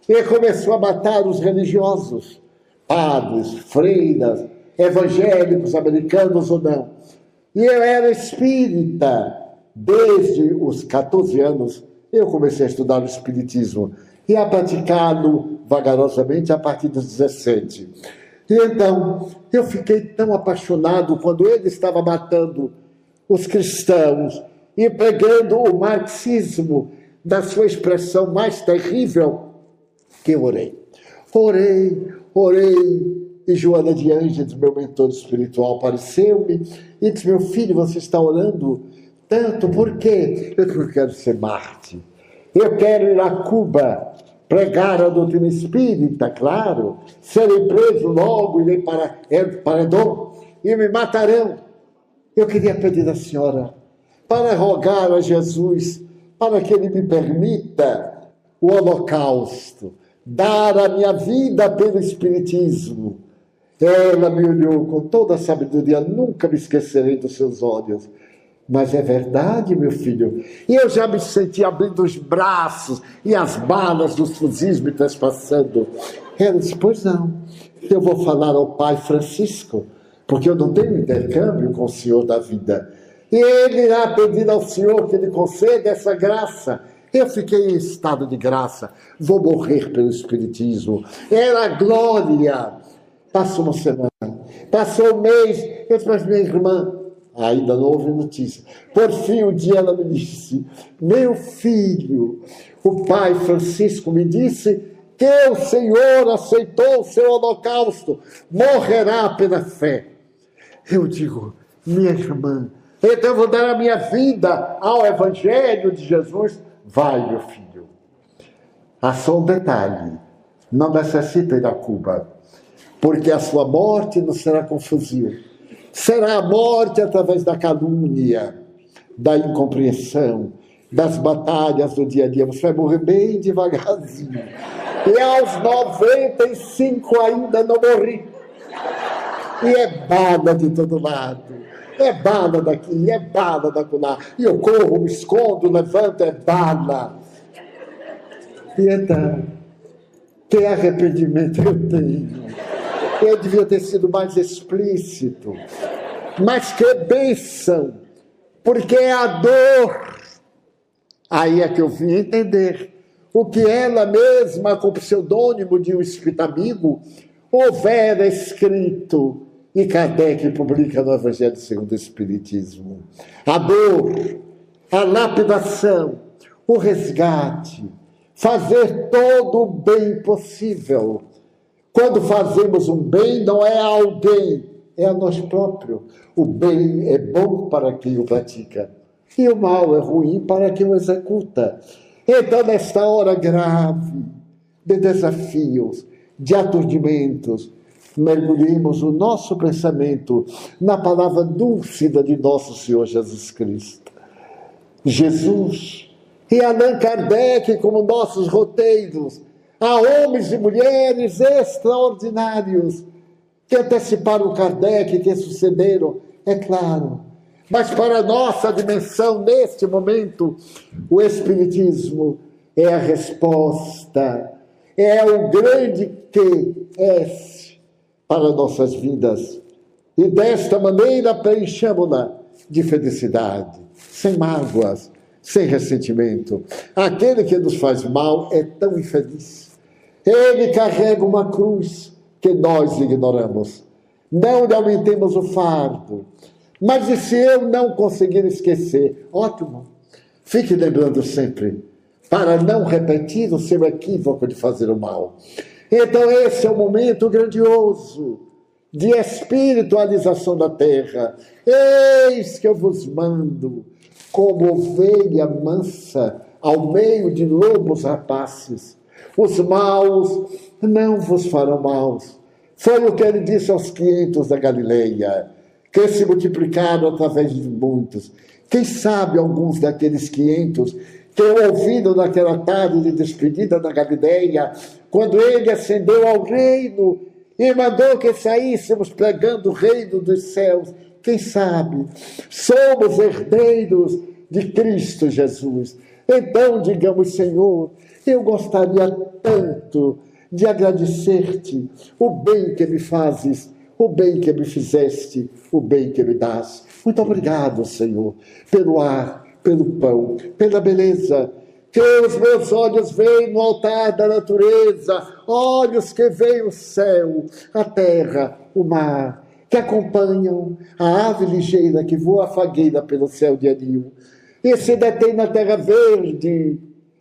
E começou a matar os religiosos, padres, freiras, evangélicos, americanos ou não. E eu era espírita. Desde os 14 anos, eu comecei a estudar o espiritismo e a praticá-lo vagarosamente a partir dos 17. E então, eu fiquei tão apaixonado quando ele estava matando os cristãos e pregando o marxismo da sua expressão mais terrível, que eu orei. Orei, orei, e Joana de Ângeles, meu mentor espiritual, apareceu-me e disse: Meu filho, você está orando tanto, por quê? Eu disse: Eu quero ser Marte. Eu quero ir a Cuba, pregar a doutrina espírita, claro, serem preso logo, irei para paredão e me matarão. Eu queria pedir à senhora para rogar a Jesus para que ele me permita o holocausto, dar a minha vida pelo Espiritismo. Ela me olhou com toda a sabedoria, nunca me esquecerei dos seus olhos. Mas é verdade, meu filho. E eu já me senti abrindo os braços e as balas dos fuzis me trespassando. Ela disse: Pois não, eu vou falar ao pai Francisco, porque eu não tenho intercâmbio com o Senhor da vida. E ele irá pedir ao Senhor que ele conceda essa graça. Eu fiquei em estado de graça. Vou morrer pelo Espiritismo. Era glória. Passou uma semana, passou um mês. Eu mas minha irmã, ainda não houve notícia. Por fim, um dia ela me disse: Meu filho, o pai Francisco me disse que o Senhor aceitou o seu holocausto, morrerá pela fé. Eu digo, minha irmã, então eu vou dar a minha vida ao Evangelho de Jesus. Vai, meu filho. Há só um detalhe: não necessita ir a Cuba, porque a sua morte não será com fuzil será a morte através da calúnia, da incompreensão, das batalhas do dia a dia. Você vai morrer bem devagarzinho. E aos 95 ainda não morri. E é bala de todo lado. É bala daqui, é bala da lá. E eu corro, me escondo, levanto, é bala. E então, que arrependimento eu tenho eu devia ter sido mais explícito. Mas que bênção, porque é a dor. Aí é que eu vim entender o que ela mesma, com o pseudônimo de um espírito amigo, houvera escrito e Kardec publica no Evangelho segundo o Espiritismo. A dor, a lapidação, o resgate, fazer todo o bem possível quando fazemos um bem, não é a alguém, é a nós próprios. O bem é bom para quem o pratica, e o mal é ruim para quem o executa. Então, nesta hora grave de desafios, de aturdimentos, mergulhemos o nosso pensamento na palavra dúlcida de nosso Senhor Jesus Cristo. Jesus e Allan Kardec como nossos roteiros Há homens e mulheres extraordinários que anteciparam Kardec, que sucederam, é claro. Mas para a nossa dimensão, neste momento, o Espiritismo é a resposta, é o grande que é para nossas vidas. E desta maneira preenchamos-la de felicidade, sem mágoas, sem ressentimento. Aquele que nos faz mal é tão infeliz ele carrega uma cruz que nós ignoramos. Não lhe aumentemos o fardo. Mas e se eu não conseguir esquecer? Ótimo. Fique lembrando sempre, para não repetir o seu equívoco de fazer o mal. Então, esse é o momento grandioso de espiritualização da terra. Eis que eu vos mando, como ovelha mansa, ao meio de lobos rapaces. Os maus não vos farão maus. Foi o que ele disse aos 500 da Galileia, que se multiplicaram através de muitos. Quem sabe alguns daqueles 500 que ouviram naquela tarde de despedida da Galileia quando ele ascendeu ao reino e mandou que saíssemos pregando o reino dos céus. Quem sabe somos herdeiros de Cristo Jesus. Então digamos, Senhor, eu gostaria tanto de agradecer-te o bem que me fazes, o bem que me fizeste, o bem que me dás. Muito obrigado, Senhor, pelo ar, pelo pão, pela beleza que os meus olhos veem no altar da natureza, olhos que veem o céu, a terra, o mar, que acompanham a ave ligeira que voa fagueira pelo céu de anil. E se detém na terra verde,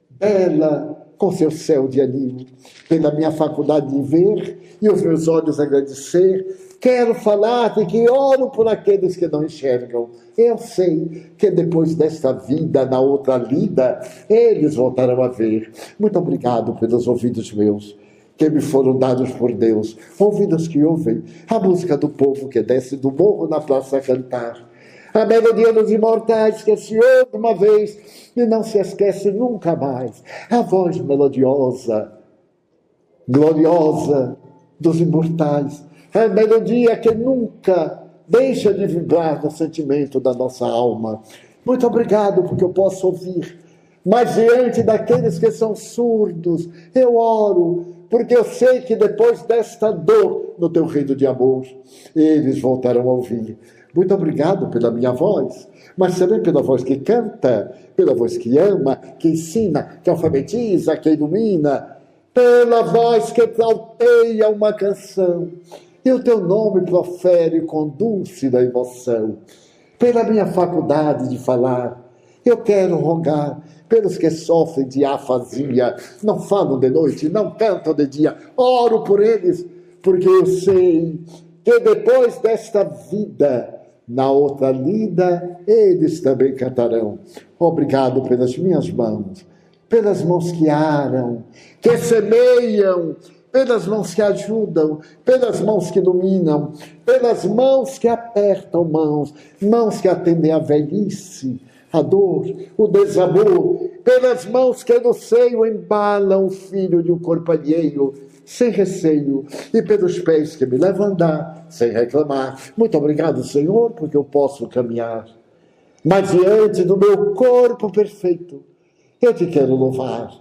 bela, com seu céu de anil, pela minha faculdade de ver e os meus olhos agradecer, quero falar de que oro por aqueles que não enxergam. Eu sei que depois desta vida, na outra lida, eles voltarão a ver. Muito obrigado pelos ouvidos meus que me foram dados por Deus, ouvidos que ouvem a música do povo que desce do morro na praça a cantar. A melodia dos imortais que se ouve uma vez e não se esquece nunca mais. A voz melodiosa, gloriosa dos imortais a melodia que nunca deixa de vibrar no sentimento da nossa alma. Muito obrigado porque eu posso ouvir. Mas diante daqueles que são surdos, eu oro, porque eu sei que depois desta dor no teu reino de amor, eles voltarão a ouvir. Muito obrigado pela minha voz, mas também pela voz que canta, pela voz que ama, que ensina, que alfabetiza, que ilumina, pela voz que alteia uma canção. E o teu nome profere com dúlcida emoção. Pela minha faculdade de falar, eu quero rogar pelos que sofrem de afasia, não falam de noite, não cantam de dia, oro por eles, porque eu sei que depois desta vida, na outra lida, eles também cantarão. Obrigado pelas minhas mãos, pelas mãos que aram, que semeiam, pelas mãos que ajudam, pelas mãos que dominam, pelas mãos que apertam mãos, mãos que atendem à velhice, a dor, o desamor, pelas mãos que no seio embalam o filho de um corpo alheio, sem receio, e pelos pés que me levam a andar, sem reclamar. Muito obrigado, Senhor, porque eu posso caminhar. Mas diante do meu corpo perfeito, eu te quero louvar.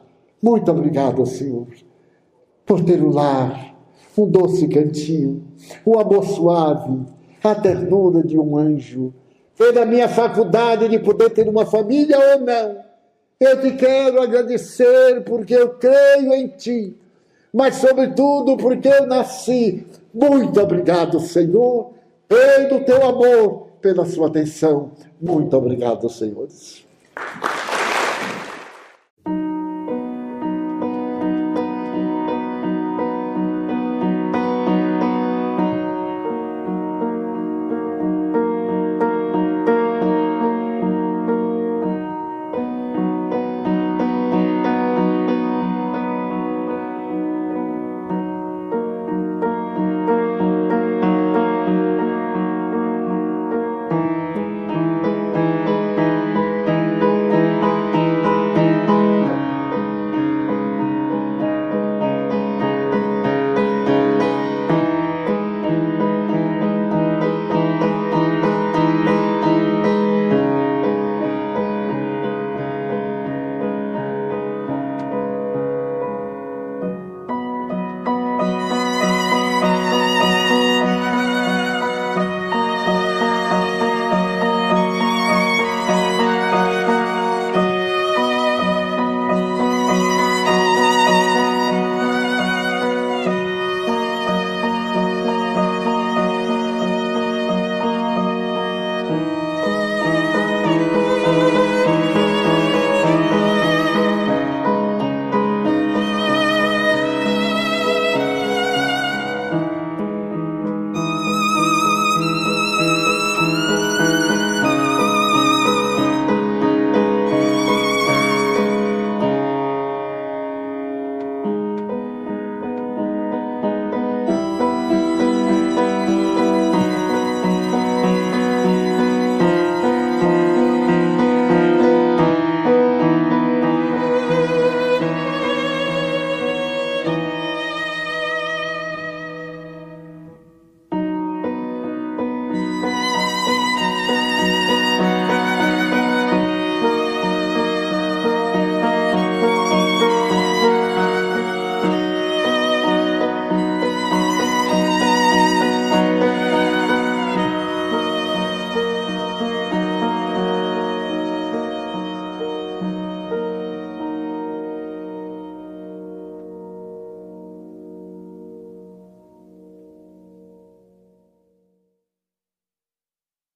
Muito obrigado, Senhor por ter um lar, um doce cantinho, um amor suave, a ternura de um anjo, pela minha faculdade de poder ter uma família ou não. Eu te quero agradecer porque eu creio em ti, mas, sobretudo, porque eu nasci. Muito obrigado, Senhor, pelo teu amor, pela sua atenção. Muito obrigado, senhores.